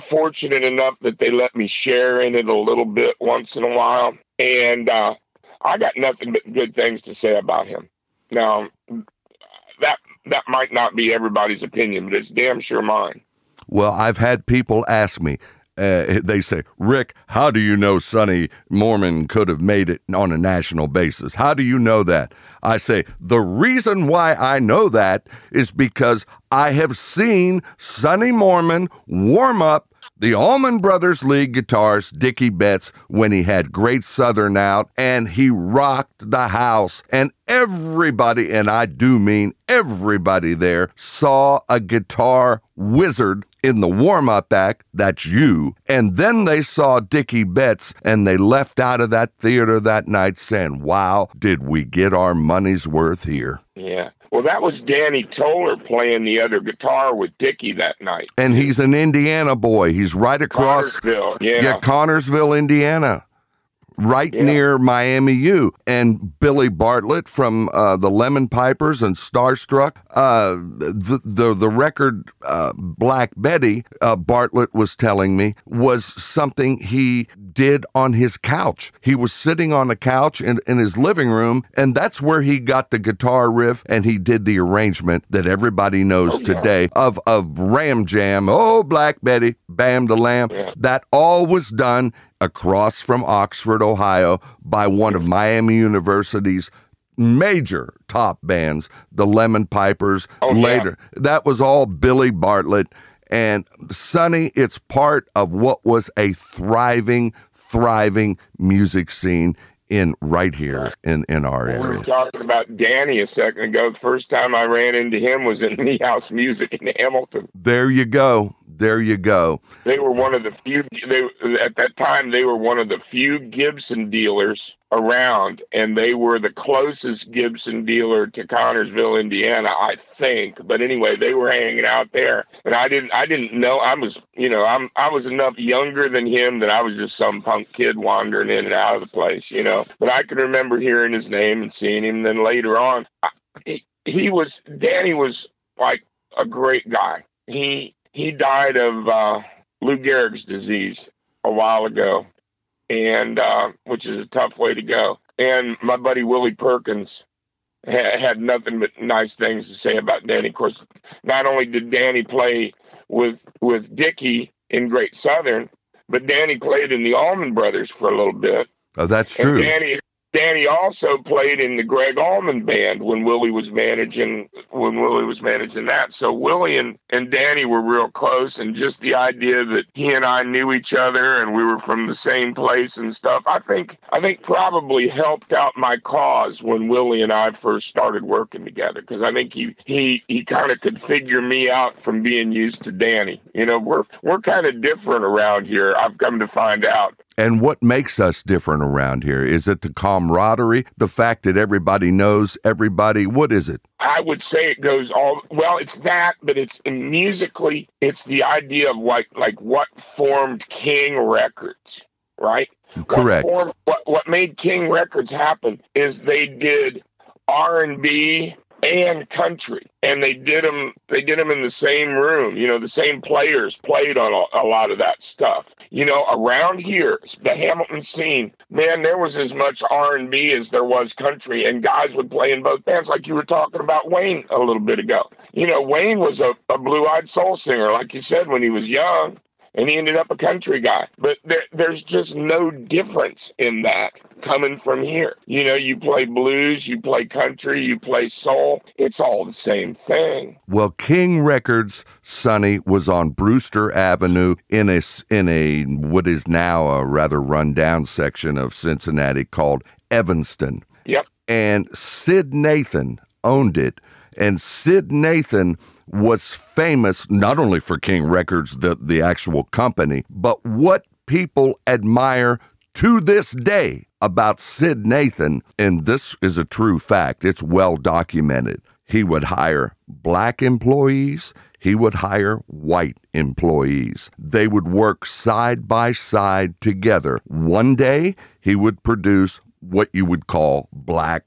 fortunate enough that they let me share in it a little bit once in a while, and uh, I got nothing but good things to say about him. Now, that that might not be everybody's opinion, but it's damn sure mine. Well, I've had people ask me, uh, they say, Rick, how do you know Sonny Moorman could have made it on a national basis? How do you know that? I say, the reason why I know that is because I have seen Sonny Moorman warm up the Allman Brothers lead guitarist Dickey Betts when he had Great Southern out and he rocked the house and everybody and I do mean everybody there saw a guitar wizard in the warm-up act that's you and then they saw Dickey Betts and they left out of that theater that night saying wow did we get our money's worth here Yeah. Well, that was Danny Toler playing the other guitar with Dickey that night. and he's an Indiana boy he's right across Connersville. Yeah. Yeah, Connersville, Indiana, right Yeah. near Miami U. And Billy Bartlett from uh, the Lemon Pipers and Starstruck. Uh, the, the the record uh, Black Betty, uh, Bartlett was telling me, was something he did on his couch. He was sitting on a couch in, in his living room, and that's where he got the guitar riff and he did the arrangement that everybody knows today of, of Ram Jam. Oh, Black Betty, Bam the Lamb. That all was done across from Oxford, Ohio, by one of Miami University's major top bands, the Lemon Pipers. Oh, yeah. later, that was all Billy Bartlett. And Sonny, it's part of what was a thriving, thriving music scene in right here in, in our area. We were talking about Danny a second ago. The first time I ran into him was in the House Music in Hamilton. There you go. There you go. They were one of the few. They at that time they were one of the few Gibson dealers around, and they were the closest Gibson dealer to Connersville, Indiana, I think. But anyway, they were hanging out there, and I didn't. I didn't know. I was, you know, I'm. I was enough younger than him that I was just some punk kid wandering in and out of the place, you know. But I can remember hearing his name and seeing him. Then later on, I, he, he was. Danny was like a great guy. He he died of uh, Lou Gehrig's disease a while ago, and uh, which is a tough way to go. And my buddy Willie Perkins ha- had nothing but nice things to say about Danny. Of course, not only did Danny play with with Dickey in Great Southern, but Danny played in the Allman Brothers for a little bit. Oh, that's And true. Danny Danny also played in the Gregg Allman band when Willie was managing when Willie was managing that. So Willie and, and Danny were real close and just the idea that he and I knew each other and we were from the same place and stuff, I think I think probably helped out my cause when Willie and I first started working together because I think he he he kind of could figure me out from being used to Danny. You know, we're we're kind of different around here. I've come to find out. And what makes us different around here? Is it the camaraderie, the fact that everybody knows everybody? What is it? I would say it goes all well. It's that, but it's musically. It's the idea of like like what formed King Records, right? Correct. What, formed, what what made King Records happen is they did R and B and country, and they did them. They did them in the same room. You know, the same players played on a, a lot of that stuff. You know, around here, the Hamilton scene, man, there was as much R and B as there was country, and guys would play in both bands. Like you were talking about Wayne a little bit ago. You know, Wayne was a, a blue-eyed soul singer, like you said when he was young. And he ended up a country guy. But there, there's just no difference in that coming from here. You know, you play blues, you play country, you play soul. It's all the same thing. Well, King Records, Sonny, was on Brewster Avenue in a in a what is now a rather rundown section of Cincinnati called Evanston. Yep. And Syd Nathan owned it. And Syd Nathan was famous not only for King Records, the, the actual company, but what people admire to this day about Syd Nathan, and this is a true fact, it's well documented. He would hire black employees, he would hire white employees. They would work side by side together. One day, he would produce what you would call black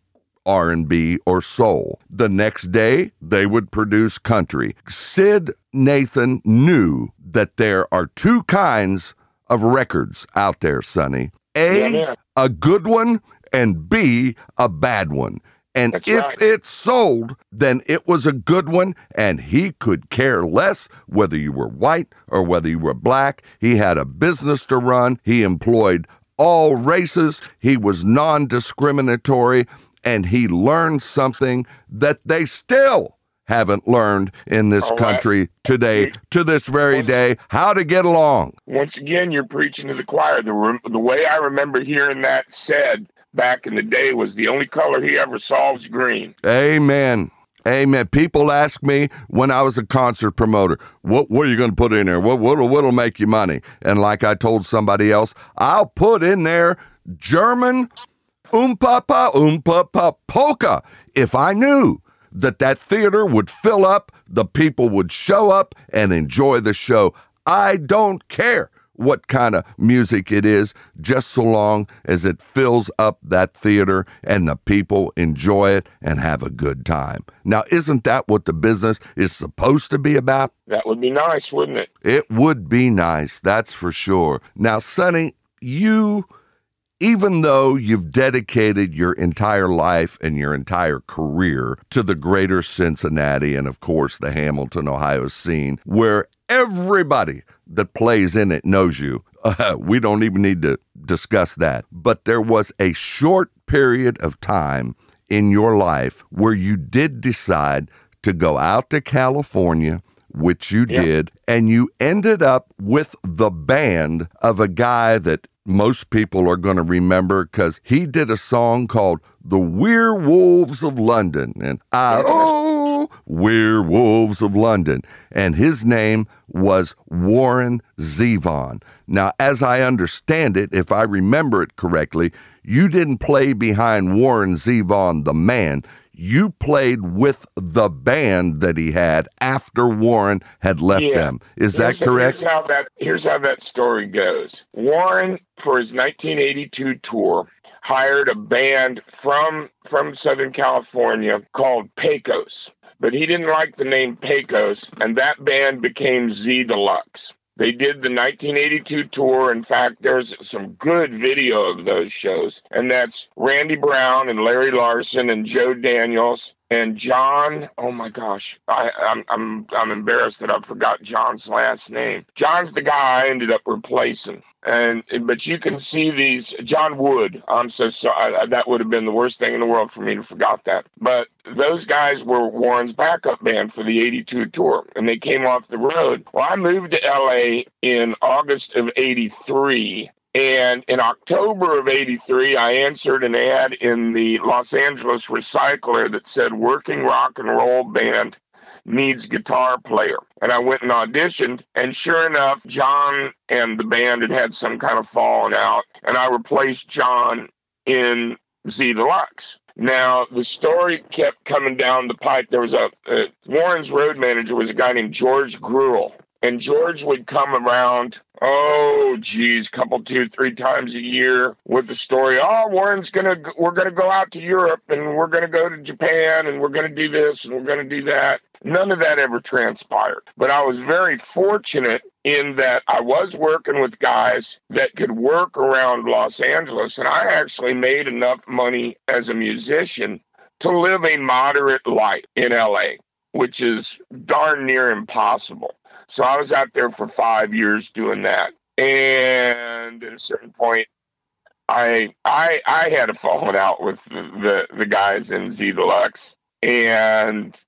R&B or soul. The next day, they would produce country. Syd Nathan knew that there are two kinds of records out there, Sonny. A, Yeah, a good one, and B, a bad one. And That's if right. it sold, then it was a good one, and he could care less whether you were white or whether you were black. He had a business to run. He employed all races. He was non discriminatory, and he learned something that they still haven't learned in this All right. country today, to this very day, how to get along. Once again, you're preaching to the choir. The, the way I remember hearing that said back in the day was the only color he ever saw was green. Amen. Amen. People ask me when I was a concert promoter, what what are you going to put in there? What what'll, what'll make you money? And like I told somebody else, I'll put in there German umpapa umpapa polka if I knew that that theater would fill up, the people would show up and enjoy the show. I don't care what kind of music it is, just so long as it fills up that theater and the people enjoy it and have a good time. Now, isn't that what the business is supposed to be about? That would be nice, wouldn't it? It would be nice, that's for sure. Now, Sonny, you, even though you've dedicated your entire life and your entire career to the greater Cincinnati and, of course, the Hamilton, Ohio scene, where everybody that plays in it knows you, uh, we don't even need to discuss that. But there was a short period of time in your life where you did decide to go out to California which you did, and you ended up with the band of a guy that most people are going to remember because he did a song called The Werewolves of London. And I, oh, Werewolves of London. And his name was Warren Zevon. Now, as I understand it, if I remember it correctly, you didn't play behind Warren Zevon, the man you played with the band that he had after Warren had left Yeah. them. Is that Here's- correct? Here's how that here's how that story goes. Warren, for his 1982 tour, hired a band from from Southern California called Pecos, but he didn't like the name Pecos, and that band became Z Deluxe. They did the 1982 tour. In fact, there's some good video of those shows, and that's Randy Brown and Larry Larson and Joe Daniels and John. Oh my gosh, I, I'm I'm I'm embarrassed that I forgot John's last name. John's the guy I ended up replacing, and but you can see these John Wood. I'm so sorry. That would have been the worst thing in the world for me to forgot that. But those guys were Warren's backup band for the '82 tour, and they came off the road. Well, I moved to LA in August of '83. And in October of 83, I answered an ad in the Los Angeles Recycler that said working rock and roll band needs guitar player. And I went and auditioned, and sure enough, John and the band had had some kind of falling out, and I replaced John in Z Deluxe. Now, the story kept coming down the pipe. There was a, uh, Warren's road manager was a guy named George Gruel, and George would come around, oh, geez, couple, two, three times a year with the story. Oh, Warren's gonna, we're gonna go out to Europe, and we're gonna go to Japan, and we're gonna do this, and we're gonna do that. None of that ever transpired. But I was very fortunate in that I was working with guys that could work around Los Angeles, and I actually made enough money as a musician to live a moderate life in LA which is darn near impossible. So I was out there for five years doing that. And at a certain point, I I I had a falling out with the, the, the guys in Z Deluxe. And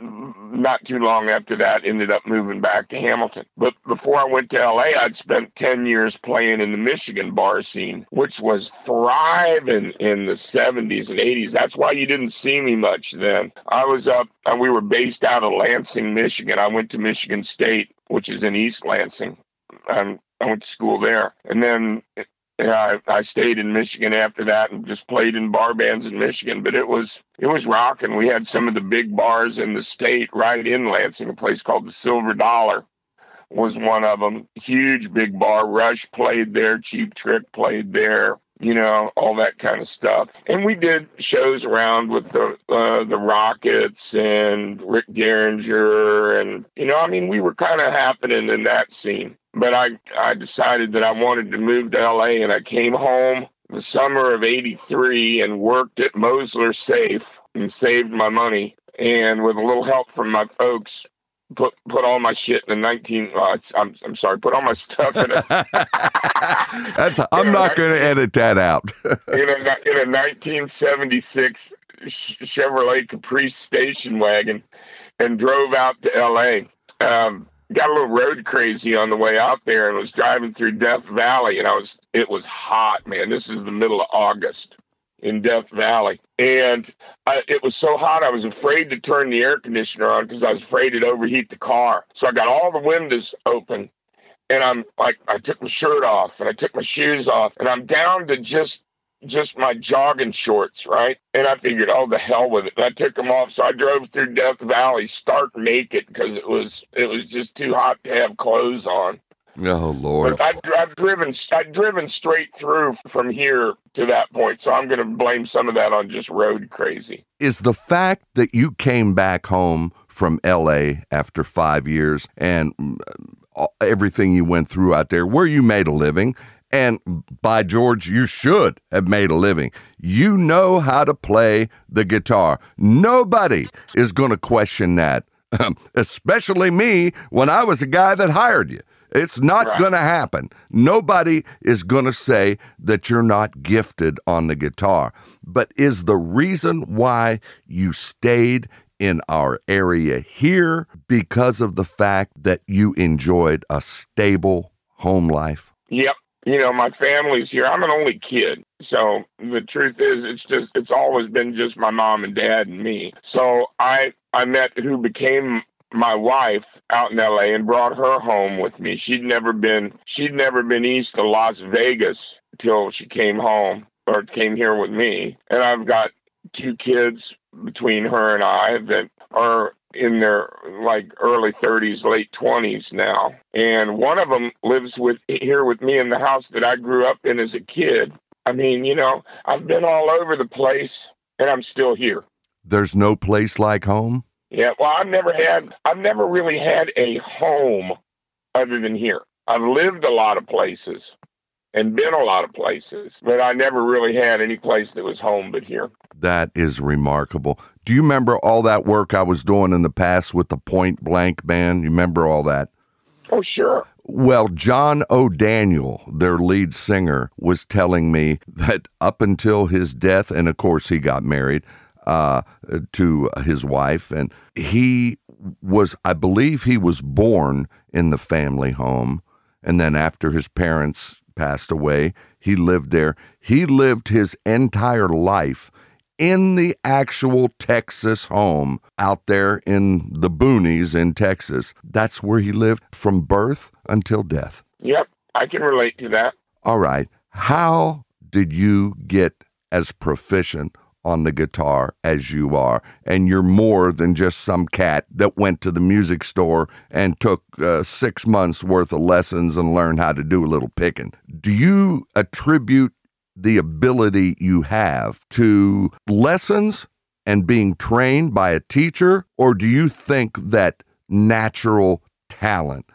not too long after that ended up moving back to Hamilton. But before I went to LA, I'd spent 10 years playing in the Michigan bar scene, which was thriving in the 70s and 80s. That's why you didn't see me much then. I was up and we were based out of Lansing, Michigan. I went to Michigan State, which is in East Lansing. And I went to school there. And then yeah, I, I stayed in Michigan after that and just played in bar bands in Michigan. But it was it was rocking. We had some of the big bars in the state right in Lansing. A place called the Silver Dollar was one of them. Huge big bar. Rush played there. Cheap Trick played there. You know all that kind of stuff. And we did shows around with the uh, the Rockets and Rick Derringer, and you know, I mean, we were kind of happening in that scene but I, I decided that I wanted to move to LA and I came home the summer of 83 and worked at Mosler Safe and saved my money. And with a little help from my folks, put put all my shit in the 19 uh, I'm, I'm sorry put all my stuff in a That's I'm not going to edit that out. in a in a 1976 Chevrolet Caprice station wagon and drove out to LA um, got a little road crazy on the way out there and was driving through Death Valley and I was it was hot, man. This is the middle of August in Death Valley. And I, it was so hot I was afraid to turn the air conditioner on because I was afraid it'd overheat the car. So I got all the windows open and I'm like I took my shirt off and I took my shoes off and I'm down to just just my jogging shorts, right? And I figured, oh, the hell with it. And I took them off. So I drove through Death Valley stark naked because it was it was just too hot to have clothes on. Oh Lord! But I've, I've driven I've driven straight through from here to that point, so I'm going to blame some of that on just road crazy. Is the fact that you came back home from L.A. after five years and uh, everything you went through out there, where you made a living, and by George, you should have made a living. You know how to play the guitar. Nobody is going to question that, especially me when I was a guy that hired you. It's not right. going to happen. Nobody is going to say that you're not gifted on the guitar. But is the reason why you stayed in our area here because of the fact that you enjoyed a stable home life? Yep you know, my family's here. I'm an only kid. So the truth is it's just it's always been just my mom and dad and me. So I I met who became my wife out in LA and brought her home with me. She'd never been she'd never been east of Las Vegas till she came home or came here with me. And I've got two kids between her and I that are in their like early 30s, late 20s now. And one of them lives with here with me in the house that I grew up in as a kid. I mean, you know, I've been all over the place and I'm still here. There's no place like home? Yeah, well, I've never had I've never really had a home other than here. I've lived a lot of places and been a lot of places, but I never really had any place that was home but here. That is remarkable. Do you remember all that work I was doing in the past with the Point Blank band? You remember all that? Oh, sure. Well, John O'Daniel, their lead singer, was telling me that up until his death, and of course he got married uh, to his wife, and he was, I believe, he was born in the family home, and then after his parents passed away. He lived there. He lived his entire life in the actual Texas home out there in the boonies in Texas. That's where he lived from birth until death. Yep, I can relate to that. All right. How did you get as proficient on the guitar as you are, and you're more than just some cat that went to the music store and took uh, six months worth of lessons and learned how to do a little picking. Do you attribute the ability you have to lessons and being trained by a teacher, or do you think that natural talent,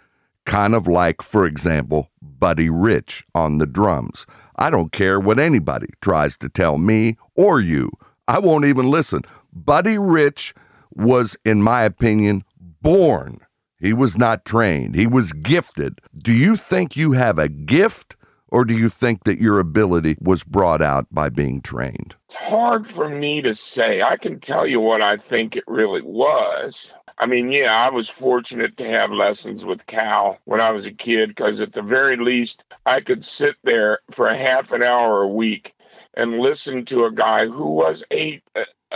kind of like, for example, Buddy Rich on the drums? I don't care what anybody tries to tell me or you. I won't even listen. Buddy Rich was, in my opinion, born. He was not trained. He was gifted. Do you think you have a gift or do you think that your ability was brought out by being trained? It's hard for me to say. I can tell you what I think it really was. I mean, yeah, I was fortunate to have lessons with Cal when I was a kid because at the very least, I could sit there for a half an hour a week and listen to a guy who was a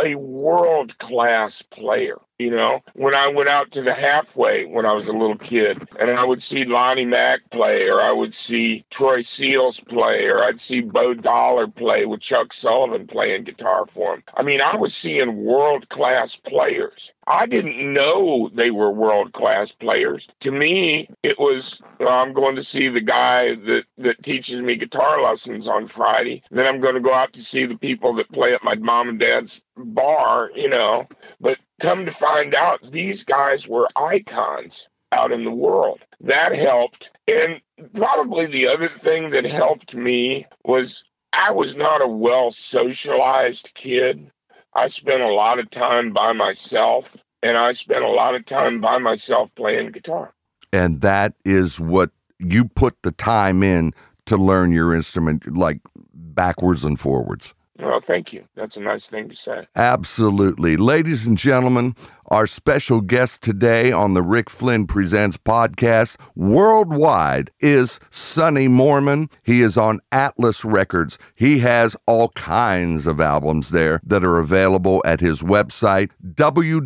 a world class player. You know, when I went out to the halfway when I was a little kid, and I would see Lonnie Mack play, or I would see Troy Seals play, or I'd see Bo Dollar play with Chuck Sullivan playing guitar for him. I mean, I was seeing world class players. I didn't know they were world class players. To me, it was well, I'm going to see the guy that, that teaches me guitar lessons on Friday. Then I'm going to go out to see the people that play at my mom and dad's bar, you know. But come to find out, these guys were icons out in the world. That helped. And probably the other thing that helped me was I was not a well socialized kid. I spent a lot of time by myself, and I spent a lot of time by myself playing guitar. And that is what you put the time in to learn your instrument, like backwards and forwards. Well, thank you. That's a nice thing to say. Absolutely. Ladies and gentlemen, our special guest today on the Rick Flynn Presents podcast worldwide is Sonny Moorman. He is on Atlas Records. He has all kinds of albums there that are available at his website, www.sonny,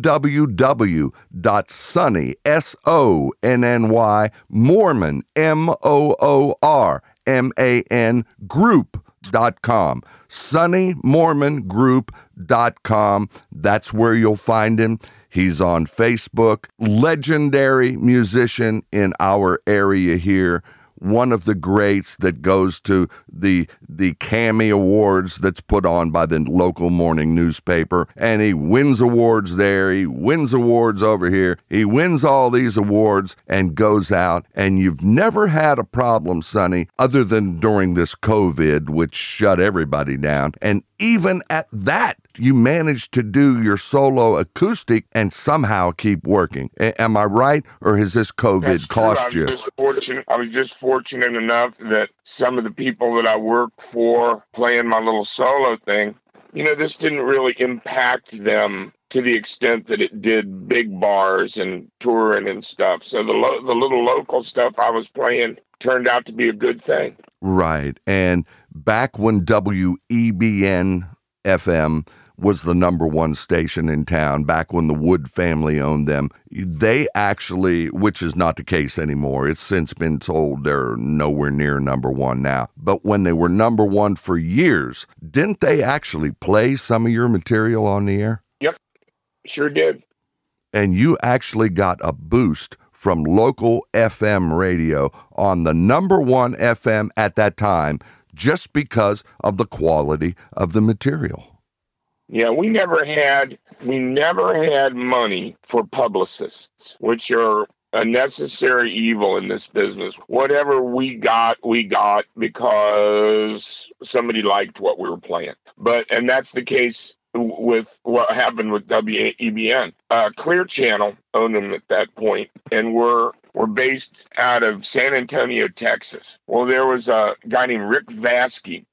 S-O-N-N-Y, Moorman, M-O-O-R, M-A-N, group sonnymoormangroup.com. sonnymoormangroup.com. That's where you'll find him. He's on Facebook. Legendary musician in our area here one of the greats that goes to the the Cammy Awards that's put on by the local morning newspaper, and he wins awards there. He wins awards over here. He wins all these awards and goes out. And you've never had a problem, Sonny, other than during this COVID, which shut everybody down. And even at that, you managed to do your solo acoustic and somehow keep working. A- am I right, or has this COVID That's cost true. I you? was just fortunate. I was just fortunate enough that some of the people that I work for playing my little solo thing, you know, this didn't really impact them to the extent that it did big bars and touring and stuff. So the lo- the little local stuff I was playing turned out to be a good thing. Right. And back when WEBN FM was the number one station in town, back when the Wood family owned them, they actually, which is not the case anymore, it's since been told they're nowhere near number one now. But when they were number one for years, didn't they actually play some of your material on the air? Yep, sure did. and you actually got a boost from local FM radio on the number one FM at that time just because of the quality of the material. Yeah, we never had we never had money for publicists, which are a necessary evil in this business. Whatever we got, we got because somebody liked what we were playing. But and that's the case with what happened with WEBN. Uh, Clear Channel owned them at that point, and we're we're based out of San Antonio, Texas. Well, there was a guy named Rick Vasky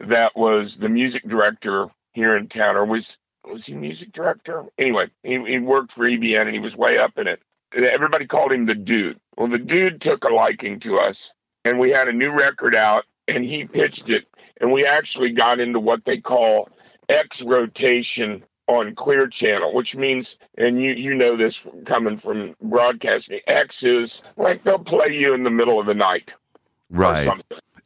that was the music director here in town, or was was he music director? Anyway, he, he worked for EBN and he was way up in it. Everybody called him the dude. Well, the dude took a liking to us, and we had a new record out, and he pitched it, and we actually got into what they call X rotation on Clear Channel, which means, and you you know this from, coming from broadcasting, X is like they'll play you in the middle of the night Right.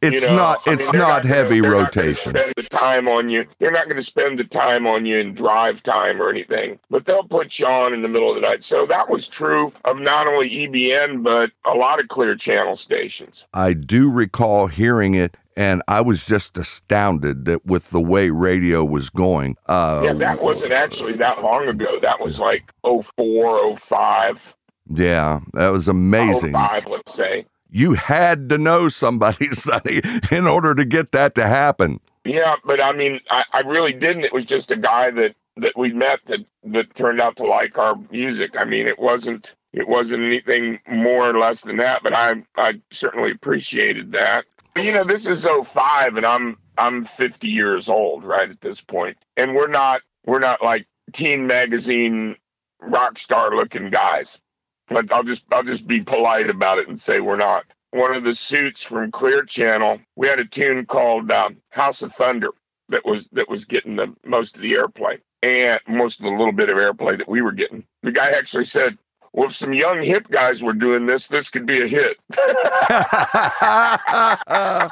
It's You know, not I mean, it's not heavy gonna rotation. spend the time on you. They're not going to spend the time on you in drive time or anything, but they'll put you on in the middle of the night. So that was true of not only EBN but a lot of Clear Channel stations. I do recall hearing it and I was just astounded that with the way radio was going. Uh, yeah, that wasn't actually that long ago. That was like 04, 05, yeah, that was amazing. 05, let's say. You had to know somebody, Sonny, in order to get that to happen. Yeah, but I mean, I, I really didn't. It was just a guy that that we met that that turned out to like our music. I mean, it wasn't it wasn't anything more or less than that, but I I certainly appreciated that. You know, this is 05 and I'm I'm 50 years old right at this point, and we're not we're not like teen magazine rock star looking guys. But I'll just I'll just be polite about it and say we're not. One of the suits from Clear Channel, we had a tune called um, House of Thunder that was that was getting the most of the airplay and most of the little bit of airplay that we were getting. The guy actually said, "Well, if some young hip guys were doing this, this could be a hit."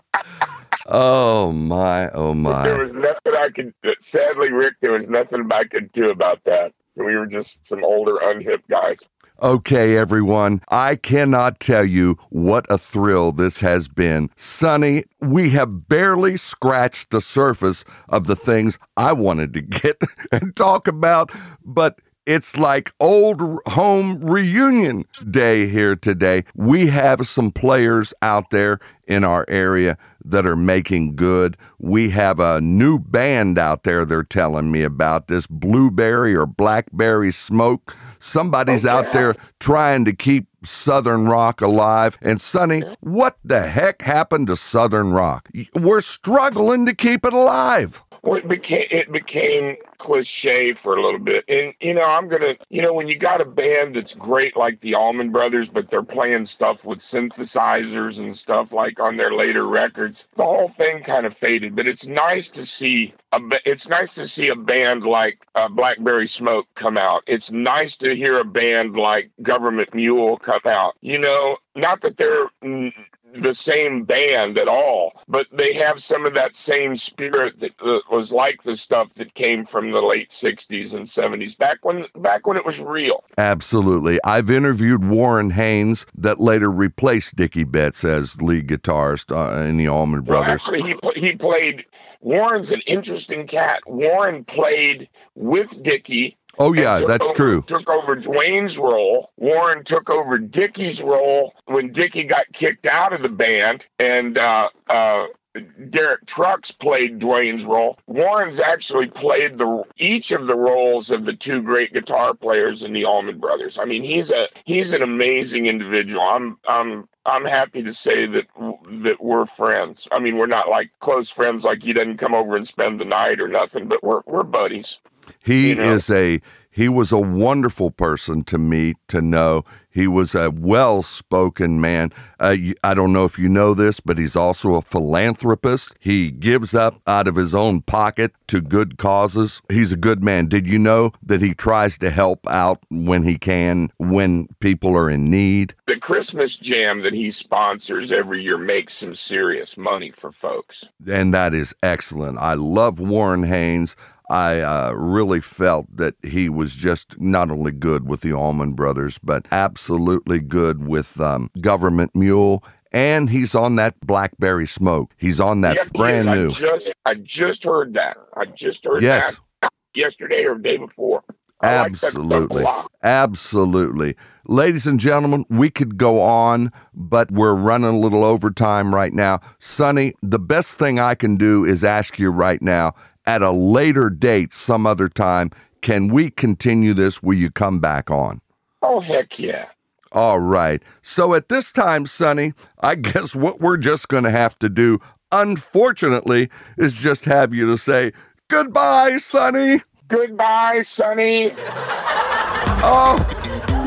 oh my, oh my. There was nothing I could. Sadly, Rick, there was nothing I could do about that. We were just some older, unhip guys. Okay, everyone, I cannot tell you what a thrill this has been. Sonny, we have barely scratched the surface of the things I wanted to get and talk about, but it's like old home reunion day here today. We have some players out there in our area that are making good. We have a new band out there they're telling me about this blueberry or blackberry smoke. Somebody's Okay. out there trying to keep Southern Rock alive. And Sonny, what the heck happened to Southern Rock? We're struggling to keep it alive. Well, it became it became cliche for a little bit, and you know I'm gonna you know when you got a band that's great like the Allman Brothers, but they're playing stuff with synthesizers and stuff like on their later records, the whole thing kind of faded. But it's nice to see a it's nice to see a band like uh, Blackberry Smoke come out. It's nice to hear a band like Government Mule come out. You know, not that they're the same band at all, but they have some of that same spirit that uh, was like the stuff that came from the late '60s and '70s, back when back when it was real. Absolutely. I've interviewed Warren Haynes, that later replaced Dickey Betts as lead guitarist uh, in the Allman Well, Brothers. actually, he pl- he played. Warren's an interesting cat. Warren played with Dickey. Oh, yeah, that's over- true. Took over Duane's role. Warren took over Dickey's role when Dickey got kicked out of the band, and uh, uh, Derek Trucks played Duane's role. Warren's actually played the each of the roles of the two great guitar players in the Allman Brothers. I mean, he's a he's an amazing individual. I'm I'm I'm happy to say that that we're friends. I mean, we're not like close friends, like he doesn't come over and spend the night or nothing, but we're we're buddies. He you know. is a he was a wonderful person to meet to know. He was a well-spoken man. Uh, I don't know if you know this, but he's also a philanthropist. He gives up out of his own pocket to good causes. He's a good man. Did you know that he tries to help out when he can when people are in need? the Christmas jam that he sponsors every year makes some serious money for folks. and that is excellent. I love Warren Haynes. I uh, really felt that he was just not only good with the Allman Brothers, but absolutely good with um, Government Mule. And he's on that Blackberry Smoke. He's on that brand new. I just I just heard that. I just heard Yes, that yesterday or the day before. I like that stuff a absolutely. Absolutely. Ladies and gentlemen, we could go on, but we're running a little overtime right now. Sonny, the best thing I can do is ask you right now at a later date, some other time, can we continue this? Will you come back on? Oh heck yeah. All right. So at this time, Sonny, I guess what we're just going to have to do, unfortunately, is just have you to say goodbye, Sonny. Goodbye, Sonny. Oh,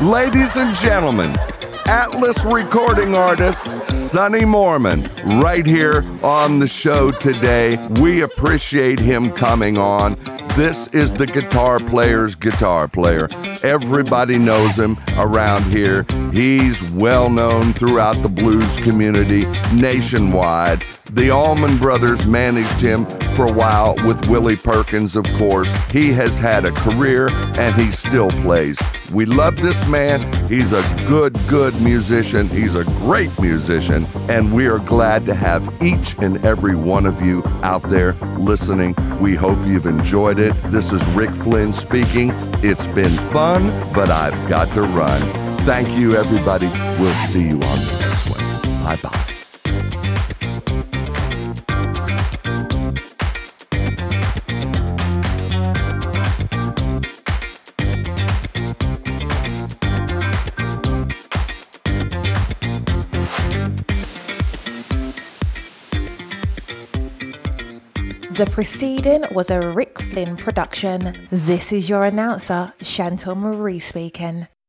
ladies and gentlemen, Atlas recording artist Sonny Moorman, right here on the show today. We appreciate him coming on. This is the guitar player's guitar player. Everybody knows him around here. He's well known throughout the blues community nationwide. The Allman Brothers managed him for a while with Willie Perkins, of course. He has had a career and he still plays. We love this man. He's a good, good musician. He's a great musician. And we are glad to have each and every one of you out there listening. We hope you've enjoyed it. This is Rick Flynn speaking. It's been fun, but I've got to run. Thank you, everybody. We'll see you on the next one. Bye bye. The preceding was a Rick Flynn production. This is your announcer, Chantal Marie speaking.